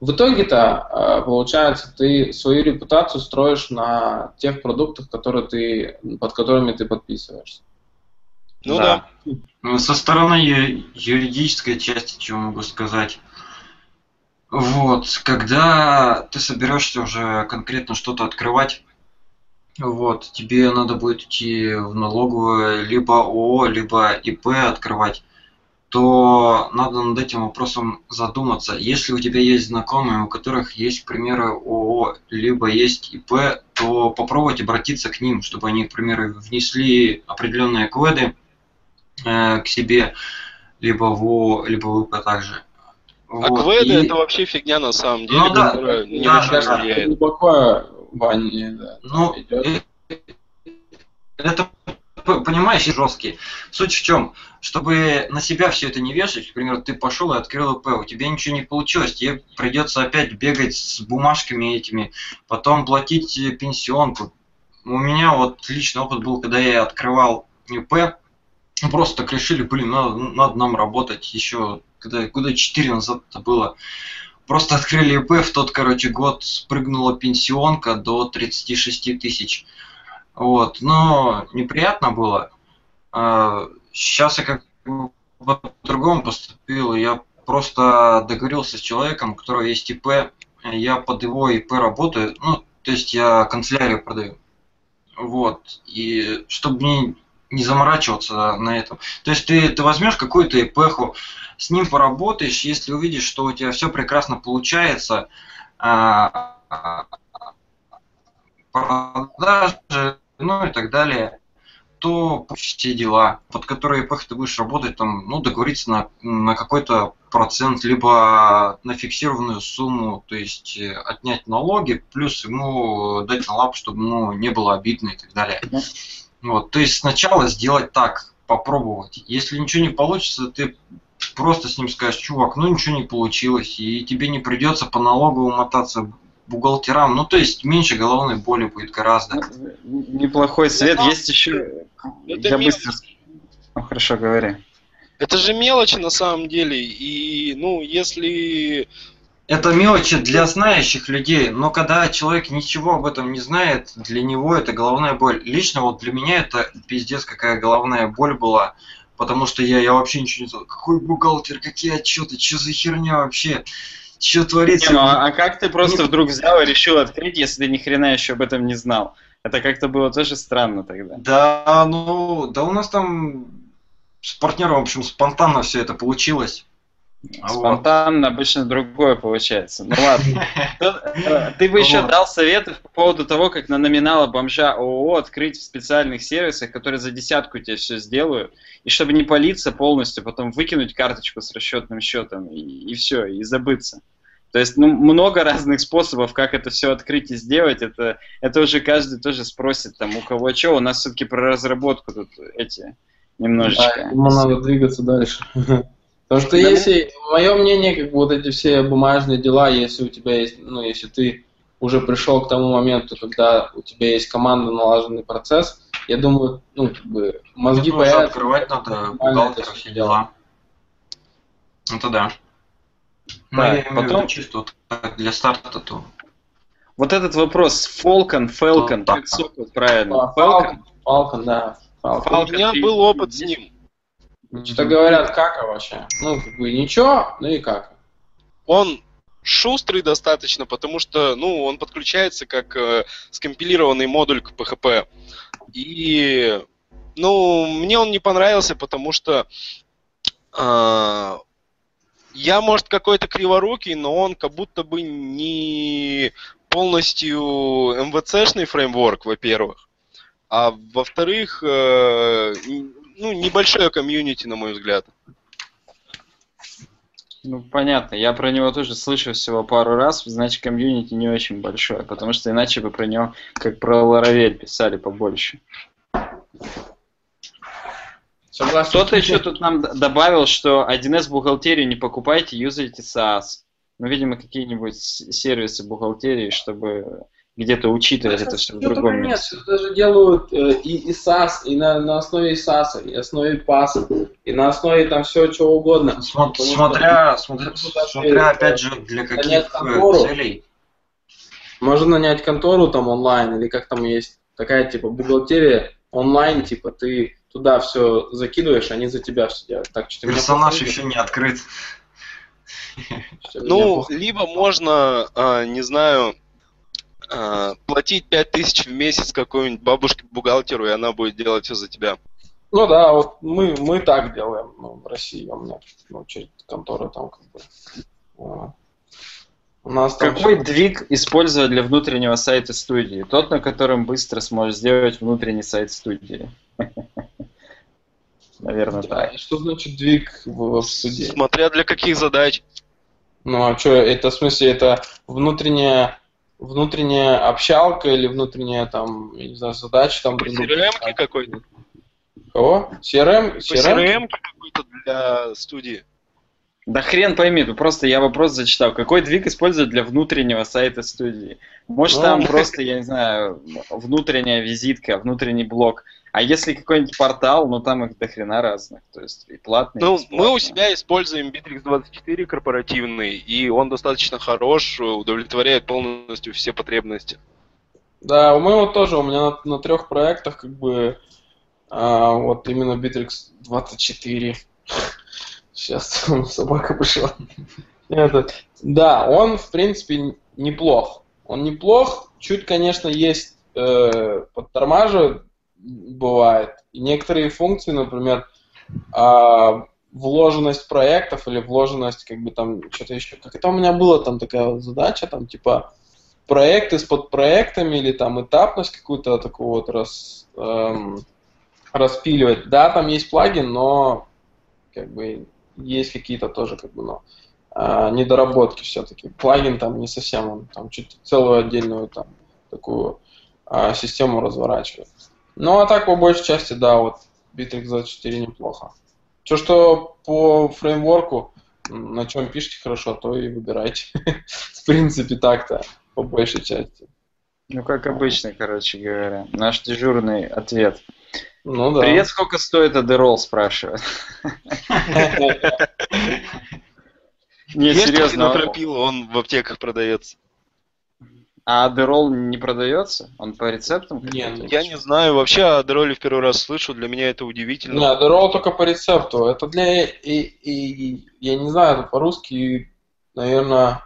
в итоге-то, а, получается, ты свою репутацию строишь на тех продуктах, которые ты, под которыми ты подписываешься. Ну да. да. Ну, со стороны юридической части, чего могу сказать. Вот, когда ты соберешься уже конкретно что-то открывать, вот, тебе надо будет идти в налоговую, либо ООО, либо ИП открывать, то надо над этим вопросом задуматься. Если у тебя есть знакомые, у которых есть, к примеру, ООО, либо есть ИП, то попробовать обратиться к ним, чтобы они, к примеру, внесли определенные кведы э, к себе, либо в либо в также. А вот. кведы и... это вообще фигня на самом деле, ну, да, которая ни да, да, не влияет. Глубоко ванне, да. Ну, идет. это, понимаешь, жесткий. Суть в чем? Чтобы на себя все это не вешать, к примеру, ты пошел и открыл ИП, у тебя ничего не получилось, тебе придется опять бегать с бумажками этими, потом платить пенсионку. У меня вот личный опыт был, когда я открывал ИП, просто так решили, блин, надо, надо нам работать еще, когда года 4 назад это было. Просто открыли ИП, в тот, короче, год спрыгнула пенсионка до 36 тысяч. Вот, но неприятно было. Сейчас а, я как по-другому поступил. Я просто договорился с человеком, у которого есть ИП. Я под его ИП работаю. Ну, то есть я канцелярию продаю. Вот. И чтобы мне не заморачиваться на этом. То есть ты, ты возьмешь какую-то ИПху, с ним поработаешь, если увидишь, что у тебя все прекрасно получается, а, продажи, ну и так далее, то все дела, под которые ИПХ ты будешь работать, там, ну, договориться на, на какой-то процент, либо на фиксированную сумму, то есть э, отнять налоги, плюс ему дать на лапу, чтобы ну, не было обидно и так далее. Вот, то есть сначала сделать так, попробовать. Если ничего не получится, ты просто с ним скажешь, чувак, ну ничего не получилось, и тебе не придется по налогу мотаться бухгалтерам. Ну, то есть меньше головной боли будет гораздо. Неплохой свет. Это Есть еще... Это Я быстро... Ну, хорошо, говори. Это же мелочи на самом деле. И, ну, если это мелочи для знающих людей, но когда человек ничего об этом не знает, для него это головная боль. Лично вот для меня это пиздец какая головная боль была, потому что я, я вообще ничего не знал. Какой бухгалтер, какие отчеты, что за херня вообще? Что творится? Не, ну, а, а как ты просто ну, вдруг взял и решил открыть, если ты ни хрена еще об этом не знал? Это как-то было тоже странно тогда. Да, ну, да у нас там с партнером, в общем, спонтанно все это получилось. А вот. Спонтанно обычно другое получается. Ну ладно. Э, Ты бы еще дал советы по поводу того, как на номинала бомжа ООО открыть в специальных сервисах, которые за десятку тебе все сделают, и чтобы не палиться полностью, потом выкинуть карточку с расчетным счетом и, все, и забыться. То есть, ну, много разных способов, как это все открыть и сделать. Это, это уже каждый тоже спросит, там, у кого что. У нас все-таки про разработку тут эти немножечко. Да, ему надо двигаться дальше. Потому что Да. если, мое мнение, как бы вот эти все бумажные дела, если у тебя есть, ну, если ты уже пришел к тому моменту, когда у тебя есть команда, налаженный процесс, я думаю, ну, как бы, мозги Это появятся. открывать надо, бухгалтер, все дела. Это да. Ну, Так, я имею в виду потом- чисто для старта, то Вот этот вопрос, Falcon, Falcon, Да. как сокол правильно? Falcon? Falcon, да. Falcon. У меня был опыт с ним. Что говорят, как вообще? Ну, как бы ничего, ну и как. Он шустрый достаточно, потому что, ну, он подключается как э, скомпилированный модуль к PHP. И, ну, мне он не понравился, потому что а, я, может, какой-то криворукий, но он как будто бы не полностью MVC-шный фреймворк, во-первых. А во-вторых, э, ну, небольшое комьюнити, на мой взгляд. Ну, понятно. Я про него тоже слышал всего пару раз, значит, комьюнити не очень большое, потому что иначе бы про него, как про Laravel, писали побольше. Согласен. Кто-то еще тут нам добавил, что 1С бухгалтерию не покупайте, юзайте SaaS. Ну, видимо, какие-нибудь сервисы бухгалтерии, чтобы где-то учитывать это все в другом нет, месте. сейчас даже делают э, и, и SAS, и на, на основе SAS, и основе PAS, и на основе там все чего угодно. Смо- Потому что- смотря, смотря, смотря опять э, же для каких э, целей. Можно нанять контору там онлайн, или как там есть такая типа бухгалтерия онлайн, типа ты туда все закидываешь, они за тебя все делают. Так, что Персонаж еще не открыт. Ну, либо можно, а, не знаю, а, платить 5000 в месяц какой-нибудь бабушке-бухгалтеру, и она будет делать все за тебя. Ну да, вот мы, мы так делаем ну, в России, у меня ну, через конторы там как бы. а, У нас там Какой всё- двиг использовать для внутреннего сайта студии? Тот, на котором быстро сможешь сделать внутренний сайт студии. Наверное, Да, так. что значит двиг в, суде? Смотря для каких задач. Ну а что, это в смысле это внутренняя внутренняя общалка или внутренняя там, я не знаю, задача там CRM какой-то. Кого? CRM? CRM? CRM какой-то для студии. Да хрен пойми, тут просто я вопрос зачитал. Какой двиг использовать для внутреннего сайта студии? Может Ну. там просто, я не знаю, внутренняя визитка, внутренний блог. А если какой-нибудь портал, ну там их до хрена разных. То есть и платные, и Ну, бесплатные. мы у себя используем Bittrex 24 корпоративный, и он достаточно хорош, удовлетворяет полностью все потребности. Да, у моего тоже, у меня на, трех проектах как бы а, вот именно Bittrex 24. Сейчас собака пришла. Это, да, он в принципе неплох. Он неплох, чуть, конечно, есть э, подтормаживает, бывает. И некоторые функции, например, а, вложенность проектов или вложенность, как бы там, что-то еще. Как это у меня было там такая задача, там, типа, проекты с подпроектами или там этапность какую-то такую вот раз, эм, распиливать. Да, там есть плагин, но как бы есть какие-то тоже как бы, ну, а, недоработки все-таки. Плагин там не совсем, он там чуть целую отдельную там такую а, систему разворачивает. Ну, а так, по большей части, да, вот Bittrex 24 неплохо. Что, что по фреймворку, на чем пишете хорошо, то и выбирайте. В принципе, так-то, по большей части. Ну, как обычно, короче говоря. Наш дежурный ответ. Ну да. Привет, сколько стоит Адерол, спрашивает. Не, серьезно. Синотропил, он в аптеках продается. А Адерол не продается? Он по рецептам? Не, каким-то? Я не знаю, вообще о Адероле в первый раз слышу, для меня это удивительно. Не, Adderall только по рецепту. Это для, и, и- я не знаю, это по-русски, наверное,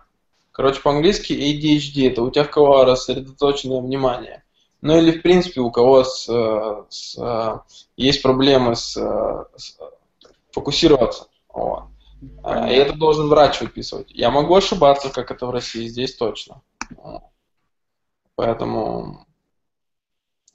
короче, по-английски ADHD. Это у тех, у кого рассредоточенное внимание. Ну или, в принципе, у кого с, э, с, э, есть проблемы с, э, с, фокусироваться. Вот. А, И это должен врач выписывать. Я могу ошибаться, как это в России, здесь точно. Поэтому...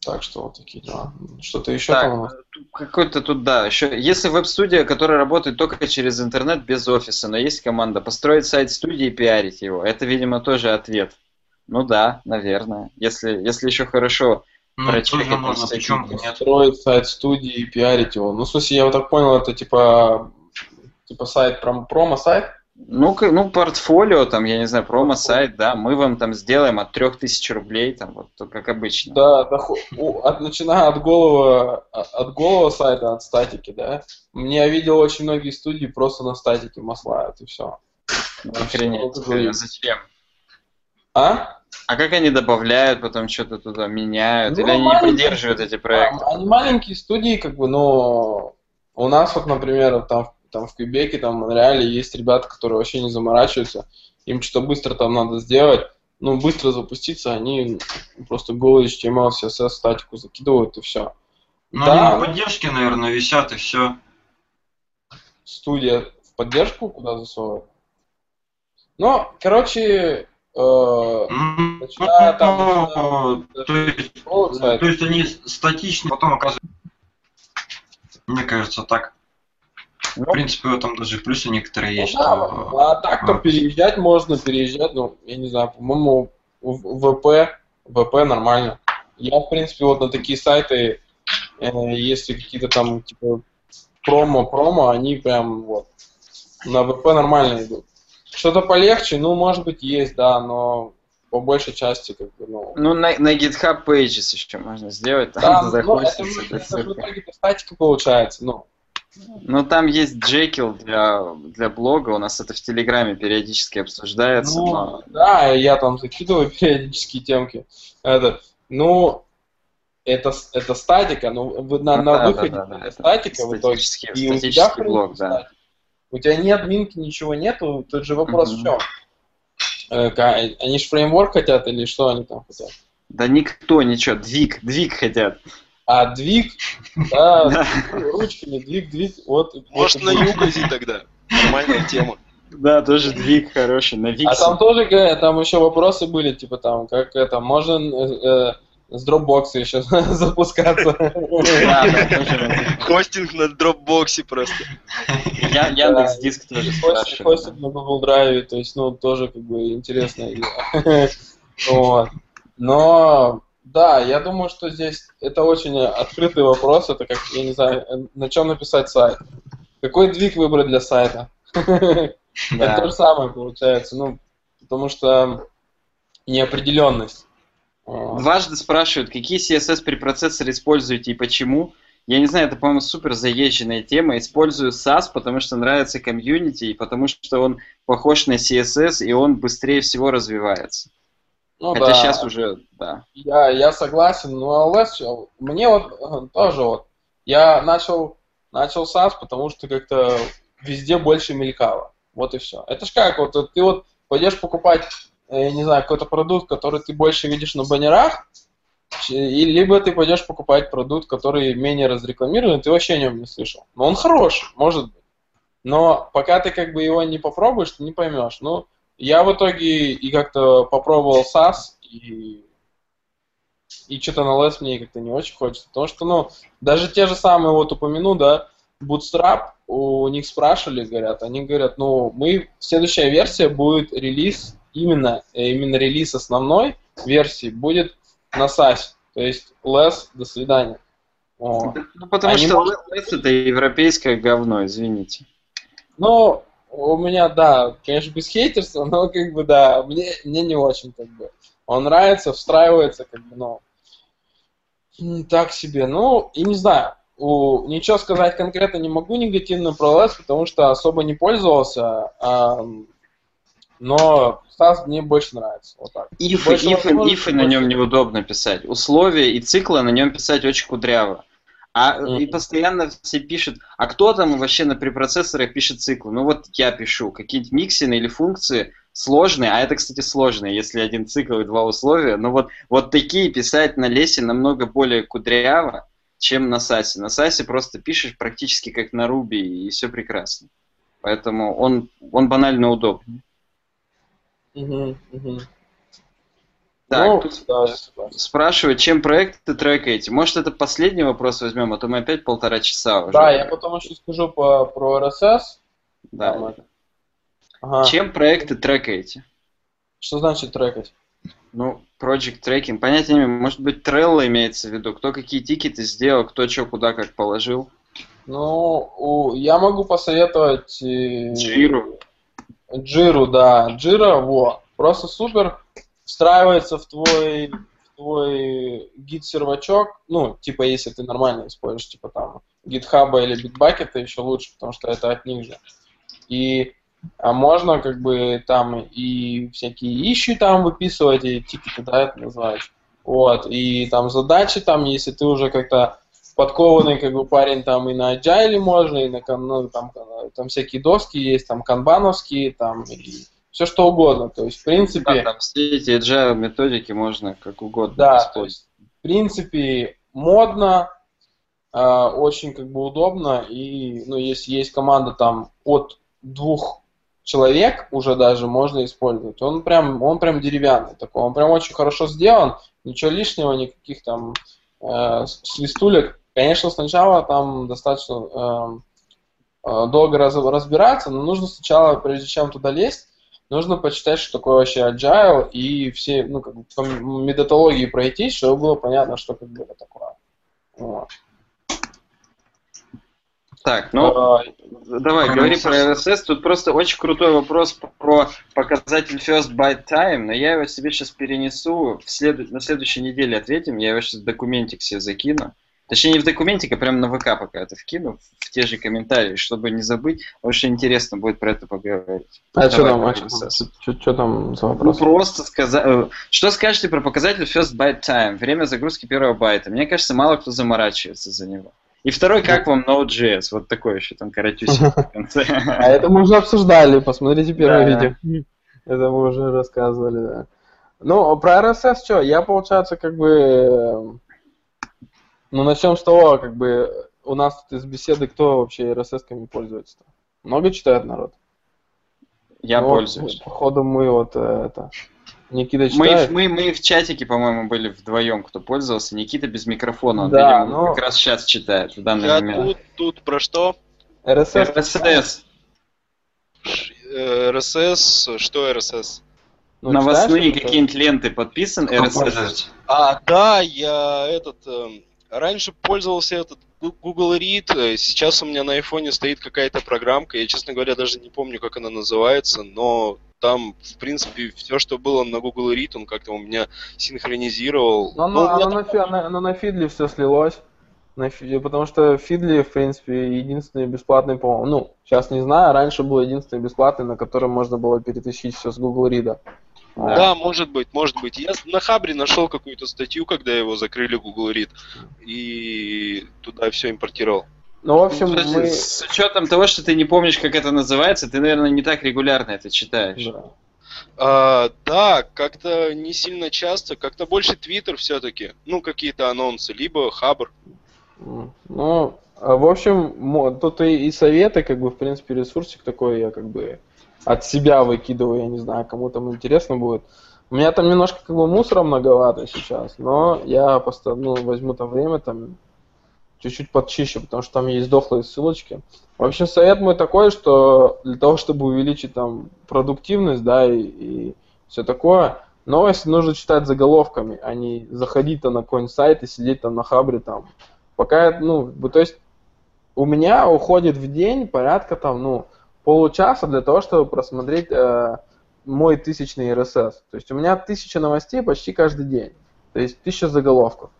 Так что вот такие дела. Что-то еще Так, там Какой-то тут, да, еще. Если веб-студия, которая работает только через интернет, без офиса, но есть команда, построить сайт студии и пиарить его, это, видимо, тоже ответ. Ну да, наверное. Если, если еще хорошо Ну, прочекать тоже можно, бы нет? Строить сайт студии и пиарить его. Ну, в смысле, я вот так понял, это типа типа сайт, пром- промо-сайт? Ну, ну, портфолио, там, я не знаю, промо-сайт, да, мы вам там сделаем от 3000 рублей, там, вот, как обычно. Да, доход- от, начиная от голого, а- от голого сайта, от статики, да. Мне я видел очень многие студии просто на статике маслают, и все. Ну, Охренеть. Говорю. Зачем? А? А как они добавляют, потом что-то туда меняют? Ну, Или они не поддерживают эти проекты? Они маленькие студии, как бы, но у нас вот, например, там, там в Квебеке, там в Монреале есть ребята, которые вообще не заморачиваются, им что-то быстро там надо сделать, ну, быстро запуститься, они просто голый HTML, CSS, статику закидывают и все. Ну, да, они на поддержке, наверное, висят и все. студия в поддержку куда засовывает. Ну, короче, э, Начиная там, То есть, голый сайт. то есть они статичны, потом оказывается. Мне кажется, так. Ну, В принципе, в этом даже плюсы некоторые есть. Да, что- а так-то а. переезжать можно, переезжать, ну, я не знаю, по-моему, в ВП, ВП нормально. Я, в принципе, вот на такие сайты, э, если какие-то там, типа, промо-промо, они прям вот на ВП нормально идут. Что-то полегче, ну, может быть, есть, да, но по большей части, как бы, ну... Ну, на, на GitHub Pages еще можно сделать, там Да, ну, это, это это в итоге статика получается, ну. Ну, там есть Jekyll для, для блога, у нас это в Телеграме периодически обсуждается, Ну, но... да, я там закидываю периодически темки. Это, ну, это, это статика, ну, вы- на, Ну на да, выходе да, да, это статика в итоге. статический, И у тебя, в статический блог, да. статика. У тебя ни админки, ничего нету, тут же вопрос Мгм. в чем? Э, Они же фреймворк хотят или что они там хотят? Да никто, ничего, двиг, двиг хотят. А двиг, да, ручками, двиг, двиг, вот. Может, на. Югази тогда? Нормальная тема. Да, тоже двиг хороший, на А Виксе. там тоже, говорят, там еще вопросы были, типа там, как это, можно э, э, с Dropbox еще запускаться. Хостинг на дропбоксе просто. Я, Яндекс Диск тоже Хостинг, на Google Drive, то есть, ну, тоже как бы. Вот. Но, да, я думаю, что здесь это очень открытый вопрос, это как, я не знаю, э, на чем написать сайт. Какой двиг выбрать для сайта? Это то же самое получается, ну, потому что неопределенность. Вот. Дважды спрашивают, какие CSS препроцессоры используете и почему. Я не знаю, это, по-моему, супер заезженная тема. Использую SAS, потому что нравится комьюнити, и потому что он похож на CSS, и он быстрее всего развивается. Ну Хотя да. сейчас уже, да. Я, я согласен, но LS, мне вот э, тоже вот, я начал, начал SAS, потому что как-то везде больше мелькало. Вот и все. Это ж как, вот ты вот пойдешь покупать, э, я не знаю, какой-то продукт, который ты больше видишь на баннерах, и либо ты пойдешь покупать продукт, который менее разрекламирован, ты вообще о нем не слышал. Но он хороший, может быть. Но пока ты как бы его не попробуешь, ты не поймешь. Ну, я в итоге и как-то попробовал SAS, и, и что-то на LS мне как-то не очень хочется. Потому что, ну, даже те же самые, вот упомяну, да, Bootstrap, у них спрашивали, говорят, они говорят, ну, мы, следующая версия будет релиз, именно, э, именно релиз основной версии будет на SAS. То есть LS, до свидания. Вот. Ну, потому Они что могут- LS это европейское говно, извините. Ну, у меня, да, конечно, без хейтерства, но как бы, да, мне, мне не очень, как бы. Он нравится, встраивается, как бы, но так себе. Ну, и не знаю, у, ничего сказать конкретно не могу негативно про LS, потому что особо не пользовался, ам, но SAS мне больше нравится, вот так. Ифы, Больше ифы, ифы на нем неудобно писать. Условия и циклы на нем писать очень кудряво. А Мгм. и постоянно все пишут, а кто там вообще на препроцессорах пишет циклы? Ну вот я пишу, какие-нибудь миксины или функции сложные, а это, кстати, сложные, если один цикл и два условия. Но вот, вот такие писать на лесе намного более кудряво, чем на САСе. На САСе просто пишешь практически как на Руби, и все прекрасно. Поэтому он, он банально удобный. Мгм, мгм. Так, Ну, тут да, спрашивают, чем проекты трекаете. Может, это последний вопрос возьмем, а то мы опять полтора часа уже. Да, я потом еще скажу по, про RSS. Да. Там. Ага. Чем проекты трекаете? Что значит трекать? Ну, Project Tracking, понятия не имею. Может быть, Trello имеется в виду? Кто какие тикеты сделал, кто что куда как положил? Ну, я могу посоветовать... э, Jira. Джиру, да. Джира, во. Просто супер. Встраивается в твой, в твой гид-сервачок. Ну, типа, если ты нормально используешь, типа там GitHub или Bitbucket, еще лучше, потому что это от них же. И а можно как бы там и всякие ищи там выписывать, и тикеты, да, это называется. Вот, и там задачи там, если ты уже как-то подкованный как бы парень там и на Agile можно, и на ну, там, там всякие доски есть, там канбановские, там и все что угодно. То есть, в принципе, Да, там все эти agile методики можно как угодно да, то использовать. есть, в принципе, модно, э, очень как бы удобно, и, ну, если есть команда там от двух человек уже даже можно использовать. Он прям, он прям деревянный такой, он прям очень хорошо сделан, ничего лишнего, никаких там э, свистулек. Конечно, сначала там достаточно эм, э, долго раз- разбираться, но нужно сначала, прежде чем туда лезть, нужно почитать, что такое вообще agile и все, ну, как бы, по методологии пройтись, чтобы было понятно, что как бы это такое. Вот. Так, ну, А, давай, про говори про RSS. Тут просто очень крутой вопрос про показатель First Byte Time, но я его себе сейчас перенесу, в следу- на следующей неделе ответим, я его сейчас в документик себе закину. Точнее, не в документик, а прямо на ВК пока это вкину, в те же комментарии, чтобы не забыть, что интересно будет про это поговорить. а что там, а чё там, за Ну, вопрос? просто сказать... Что скажете про показатель First Byte Time, время загрузки первого байта? Мне кажется, мало кто заморачивается за него. И второй, как вам Node.js? Вот такой еще там коротюсик в конце. А это мы уже обсуждали, посмотрите первое Да. видео. Это мы уже рассказывали, да. Ну, про RSS что, я, получается, как бы... Ну, начнем с того, как бы, у нас тут из беседы кто вообще RSS-ками пользуется-то? Много читает народ? Я Ну, вот, пользуюсь. Походу мы вот э, это... Никита Мы, читает? мы, мы в чатике, по-моему, были вдвоем, кто пользовался. Никита без микрофона, он, Да, видимо, ну- как раз сейчас читает в данный Я момент. тут, тут про что? RSS? RSS. RSS, что RSS? Ну, Новостные какие-нибудь ленты подписан RSS. А, да, я этот... эм, раньше пользовался этот Google Read, э, сейчас у меня на айфоне стоит какая-то программка, я, честно говоря, даже не помню, как она называется, но там, в принципе, все, что было на Google Read, он как-то у меня синхронизировал. Ну, оно, у меня на, фи- оно- оно на Фидле все слилось. На Фи- потому что Фидли, в принципе, единственный бесплатный, по-моему, ну, сейчас не знаю, раньше был единственный бесплатный, на котором можно было перетащить все с Google Read. Да, может быть, может быть. Я на Хабре нашел какую-то статью, когда его закрыли Google Read, и туда все импортировал. Ну, в общем, Подожди, мы... С учетом того, что ты не помнишь, как это называется, ты, наверное, не так регулярно это читаешь. Да. А, да, как-то не сильно часто, как-то больше Твиттер все-таки. Ну, какие-то анонсы, либо Хабр. Ну, а, в общем, тут и советы, как бы, в принципе, ресурсик такой я как бы от себя выкидываю, я не знаю, кому там интересно будет. У меня там немножко как бы мусора многовато сейчас, но я просто, ну, возьму там время, там, чуть-чуть подчищу, потому что там есть дохлые ссылочки. В общем, совет мой такой, что для того, чтобы увеличить там продуктивность, да, и, и все такое, новости нужно читать заголовками, а не заходить там на какой-нибудь сайт и сидеть там на хабре там. Пока, ну, то есть у меня уходит в день порядка там, ну, получаса для того, чтобы просмотреть э, мой тысячный RSS. То есть у меня тысяча новостей почти каждый день. То есть тысяча заголовков.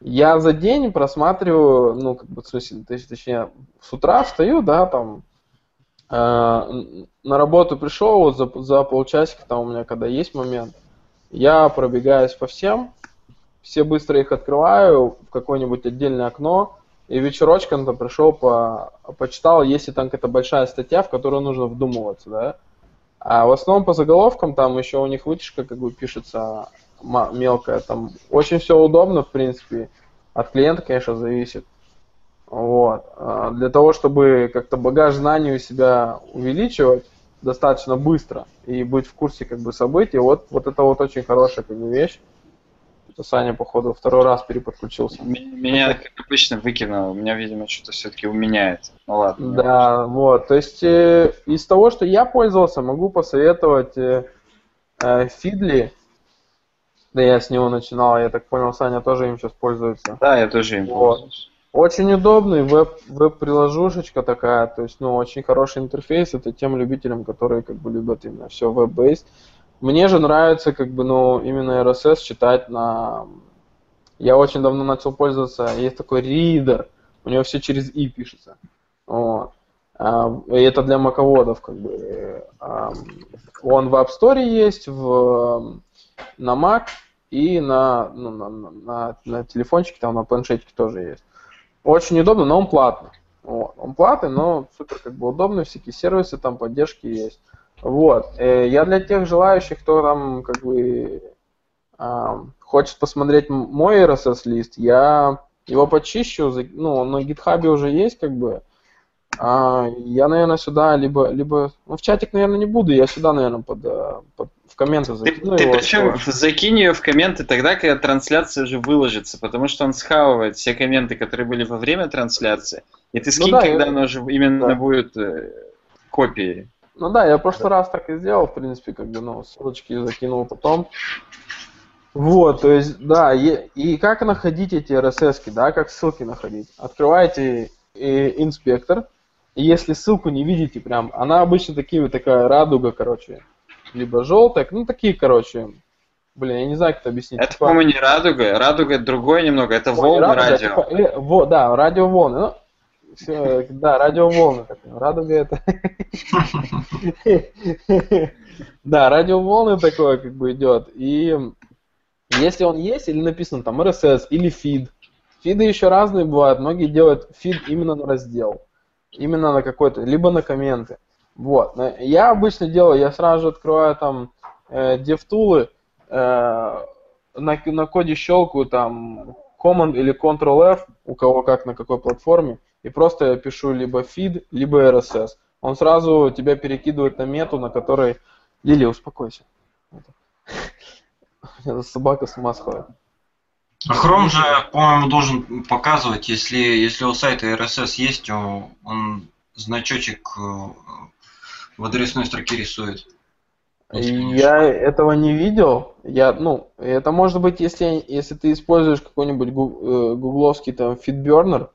Я за день просматриваю, ну, как бы, в смысле, точнее, с утра встаю, да, там, э, на работу пришел, вот за, за полчасика, там у меня, когда есть момент, я пробегаюсь по всем, все быстро их открываю в какое-нибудь отдельное окно, и вечерочком там пришел, по, почитал, если там какая-то большая статья, в которую нужно вдумываться, да. А в основном по заголовкам там еще у них вытяжка как бы пишется мелкая, там очень все удобно, в принципе. От клиента, конечно, зависит. Вот. А, Для того, чтобы как-то багаж знаний у себя увеличивать достаточно быстро и быть в курсе как бы событий, вот, вот это вот очень хорошая как бы вещь. Саня, походу, второй раз переподключился. Меня, как обычно, выкинуло. У меня, видимо, что-то все-таки у меня это. Ну ладно. Да, вот. То есть э, из того, что я пользовался, могу посоветовать э, э, Feedly. Да я с него начинал, я так понял, Саня тоже им сейчас пользуется. Да, я тоже им Вот. пользуюсь. Очень удобный веб, веб-приложушечка такая, то есть, ну, очень хороший интерфейс, это тем любителям, которые, как бы, любят именно все веб-based. Мне же нравится, как бы, ну, именно RSS читать на... Я очень давно начал пользоваться, есть такой ридер, у него все через i пишется. Вот. А, И это для маководов, как бы. э, Он в App Store есть, в, на Mac и на, ну, на, на- на телефончике, там на планшетике тоже есть. Очень удобно, но он платный. Вот. Он платный, но супер как бы удобный, всякие сервисы, там поддержки есть. Вот. Э, Я для тех желающих, кто там как бы ам, хочет посмотреть мой RSS-лист, я его почищу, ну, он на гитхабе уже есть, как бы. А, я, наверное, сюда либо, либо, ну, в чатик, наверное, не буду, я сюда, наверное, под, э, под- в комменты Ты, закину ты его. причем закинь ее в комменты тогда, когда трансляция уже выложится, потому что он схавывает все комменты, которые были во время трансляции, и ты скинь, да, когда я- она уже именно да. будет э, копией. Ну да, я в прошлый раз так и сделал, в принципе, как бы, ну, ссылочки закинул потом. Вот, то есть, да, е- и как находить эти RSS, да, как ссылки находить? Открываете инспектор, и если ссылку не видите прям, она обычно такие вот такая радуга, короче, либо желтая, ну такие, короче, блин, я не знаю, как это объяснить. Это, Типа- по-моему, не радуга, радуга это другое немного, это Ой, волны радуга, радио. типа, э, во- да, радиоволны. Ну, всё, да, радиоволны. Радуга это. Да, радиоволны такое как бы идет. И если он есть, или написано там RSS, или feed. Фиды еще разные бывают. Многие делают фид именно на раздел. Именно на какой-то, либо на комменты. Вот. Я обычно делаю, я сразу же открываю там э, DevTools, э, на, на коде щелкаю там Command или Ctrl-F, у кого как на какой платформе, и просто я пишу либо feed, либо RSS. Он сразу тебя перекидывает на мету, на которой... Лили, успокойся. Собака с ума сходит. А Chrome же, по-моему, должен показывать, если, если у сайта RSS есть, он, он значочек э, в адресной строке рисует. Я этого не видел. Я, ну, это может быть, если, если ты используешь какой-нибудь э, гугловский там фидбернер.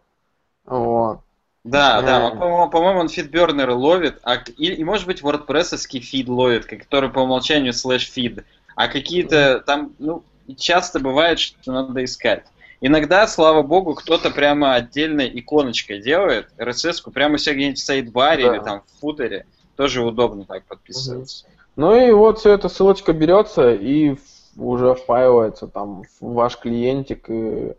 Вот. Да, да, Э. по-моему, по-моему, он фидбернер ловит, а, и, и может быть WordPress фид ловит, который по умолчанию слэш фид. А какие-то там, ну, часто бывает, что надо искать. Иногда, слава богу, кто-то прямо отдельной иконочкой делает RSS-ку прямо у себя где-нибудь в сайт-баре Да. или там в футере. Тоже удобно так подписываться. Ну и вот все эта ссылочка берется и уже впаивается там в ваш клиентик и,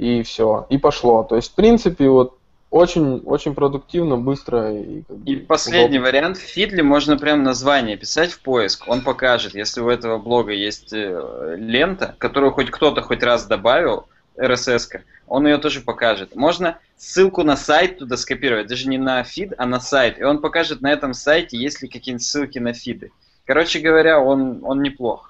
и все. И пошло. То есть, в принципе, вот очень, очень продуктивно, быстро и, как бы И последний удобно. вариант, в Фидле можно прям название писать в поиск, он покажет, если у этого блога есть э, лента, которую хоть кто-то хоть раз добавил, RSS, -ка, он ее тоже покажет. Можно ссылку на сайт туда скопировать, даже не на фид, а на сайт, и он покажет на этом сайте, есть ли какие-нибудь ссылки на фиды. Короче говоря, он, он неплох.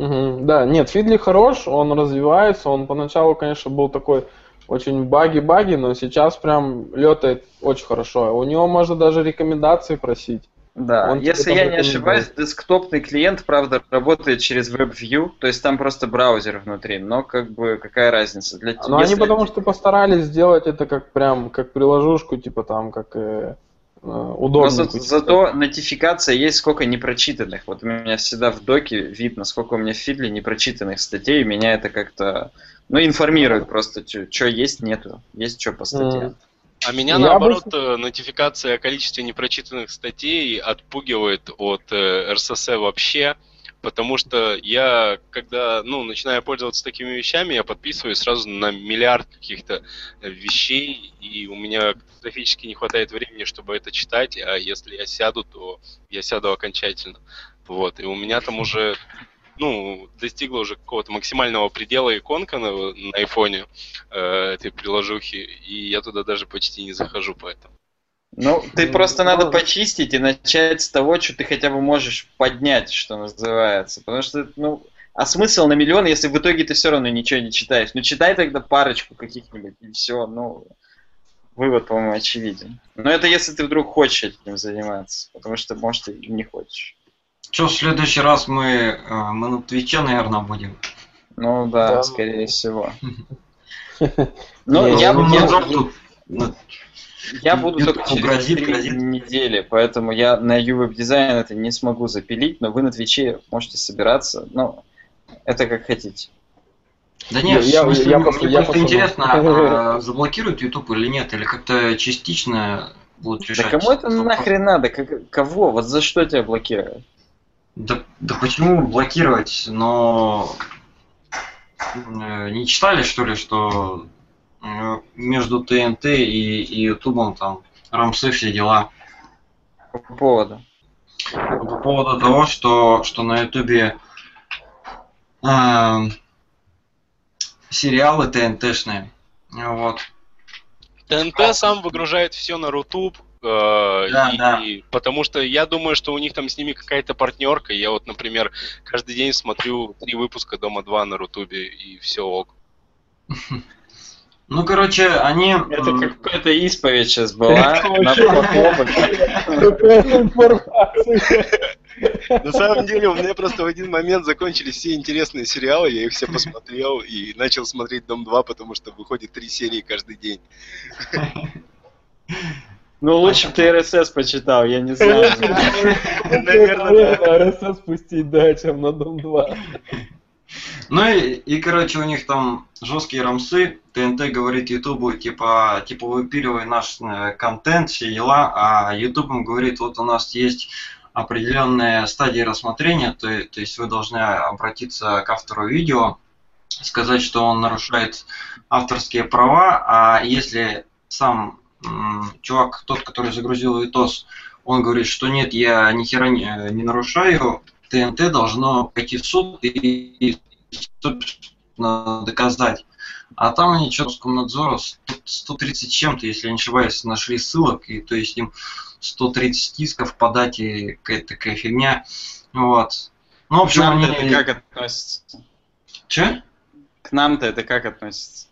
Мгм, Да, нет, Фидли хорош, он развивается, он поначалу, конечно, был такой очень баги-баги, но сейчас прям летает очень хорошо. У него можно даже рекомендации просить. Да, Он если я не ошибаюсь, десктопный клиент, правда, работает через WebView, то есть там просто браузер внутри, но как бы какая разница? Для они если- потому что постарались сделать это как прям как приложушку, типа там как э, э, Но удобненькую. за- зато нотификация есть сколько непрочитанных. Вот у меня всегда в доке видно, сколько у меня в фидле непрочитанных статей, и меня это как-то, ну, информирует просто, что есть, нету, есть что по статьям. М. А меня, Я наоборот, э, нотификация о количестве непрочитанных статей отпугивает от э, RSS вообще, потому что я, когда ну, начинаю пользоваться такими вещами, я подписываюсь сразу на миллиард каких-то вещей, и у меня катастрофически не хватает времени, чтобы это читать, а если я сяду, то я сяду окончательно. Вот, и у меня там уже ну, достигла уже какого-то максимального предела иконка на, на айфоне э, этой приложухи, и я туда даже почти не захожу поэтому. Ну, ты Ну, просто надо ну. почистить и начать с того, что ты хотя бы можешь поднять, что называется. Потому что, ну, а смысл на миллион, если в итоге ты все равно ничего не читаешь? Ну, читай тогда парочку каких-нибудь, и все, ну, вывод, по-моему, очевиден. Но это если ты вдруг хочешь этим заниматься, потому что, может, и не хочешь. Че, в следующий раз мы, э, мы на Твиче, наверное, будем. Ну, да, Да. скорее всего. Ну, Не, я, ну, я- Я буду YouTube только через грозит, недели, поэтому я на UWeb дизайн это не смогу запилить, но вы на Твиче можете собираться, ну, это как хотите. Да нет, Я- смысле, я просто- я просто посмотрю. интересно, а, заблокируют YouTube или нет, или как-то частично будут Да решать. кому это нахрен надо? Как- кого? Вот за что тебя блокируют? Да, да почему блокировать, но э, не читали, что ли, что между ТНТ и, и Ютубом там рамсы все дела. По поводу. По поводу того, что, что на Ютубе эм, сериалы ТНТшные. Вот. ТНТ сам выгружает все на Рутуб, э, Да, и, да. и потому что я думаю, что у них там с ними какая-то партнерка. Я вот, например, каждый день смотрю три выпуска Дома 2 на Рутубе, и все ок. Ну, короче, они... Это какая-то исповедь сейчас была. На самом деле, у меня просто в один момент закончились все интересные сериалы, я их все посмотрел и начал смотреть Дом 2, потому что выходит три серии каждый день. Ну, лучше бы ты РСС почитал, я не знаю. Наверное, РСС спустить, да, чем на Дом 2. Ну и, и, короче, у них там жесткие рамсы. ТНТ говорит Ютубу, типа, типа выпиливай наш э, контент, все дела, а Ютуб им говорит, вот у нас есть определенные стадии рассмотрения, то, то есть вы должны обратиться к автору видео, сказать, что он нарушает авторские права, а если сам м, чувак, тот, который загрузил видос, он говорит, что нет, я ни хера не, э, не нарушаю, ТНТ должно пойти в суд и, и, собственно, доказать. А там они что Роскомнадзора 100 130 чем-то, если я не ошибаюсь, нашли ссылок, и то есть им 130 исков по дате, какая-то такая фигня. Вот. Ну, в К общем, нам-то они... это как относится? Че? К нам-то это как относится?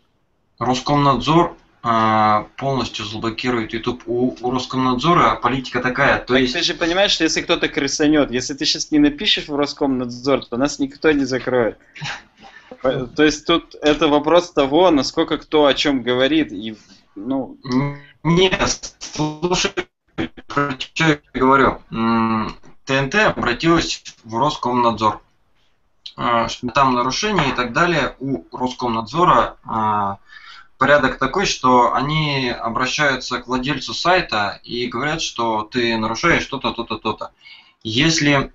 Роскомнадзор полностью заблокирует YouTube. У, у Роскомнадзора политика такая, то Так есть... ты же понимаешь, что если кто-то крысанет, если ты сейчас не напишешь в Роскомнадзор, то нас никто не закроет. То есть тут это вопрос того, насколько кто о чем говорит. И, ну, Нет, слушай, про что я говорю. ТНТ обратилась в Роскомнадзор. А, Там нарушения и так далее. У Роскомнадзора а, порядок такой, что они обращаются к владельцу сайта и говорят, что ты нарушаешь то-то, то-то, то-то. Если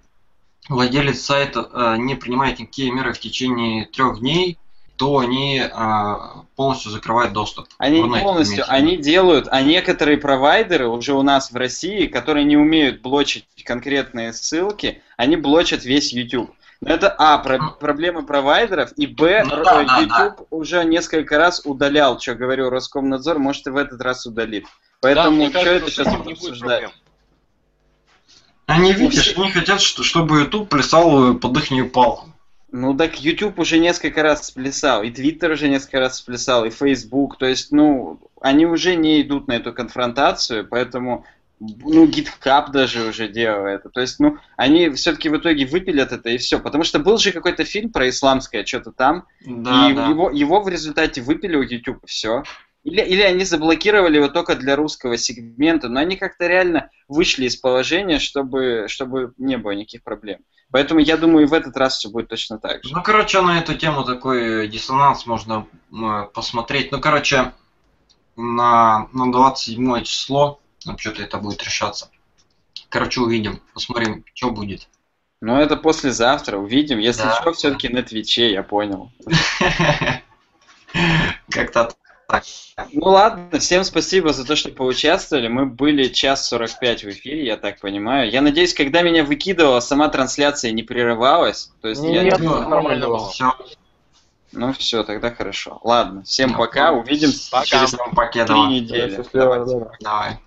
владелец сайта э, не принимает никакие меры в течение трех дней, то они э, полностью закрывают доступ. они рунете полностью, имеется они делают, а некоторые провайдеры уже у нас в России, которые не умеют блочить конкретные ссылки, они блочат весь YouTube. Это, а, про- проблемы провайдеров, и, б, Ну да, э, да, YouTube уже несколько раз удалял, что говорю, Роскомнадзор, может и в этот раз удалит. Да, Поэтому мне что кажется, это сейчас не будет обсуждать? проблем. Они, У видишь, они хотят, что- чтобы YouTube плясал под их палку. Ну так YouTube уже несколько раз сплясал, и Twitter уже несколько раз сплясал, и Facebook, то есть, ну, они уже не идут на эту конфронтацию, поэтому, ну, GitHub даже уже делал это, то есть, ну, они все-таки в итоге выпилят это и все, потому что был же какой-то фильм про исламское что-то там, Да, и да. Его, его в результате выпилил YouTube, все. Или, или они заблокировали его только для русского сегмента, но они как-то реально вышли из положения, чтобы, чтобы не было никаких проблем. Поэтому я думаю, и в этот раз все будет точно так же. Ну, короче, на эту тему такой диссонанс можно м, посмотреть. Ну, короче, на, на 27 число, ну, что-то это будет решаться. Короче, увидим, посмотрим, что будет. Но это послезавтра, увидим. Если Да. что, все-таки на Твиче, я понял. Как-то Ну ладно, всем спасибо за то, что поучаствовали. Мы были час 45 в эфире, я так понимаю. Я надеюсь, когда меня выкидывала, сама трансляция не прерывалась. То есть я... Нет, Ну, нормально было. Все, Ну все, тогда хорошо. Ладно, всем пока, увидимся Пока. через три недели. счастливо, Давайте. да. Давай.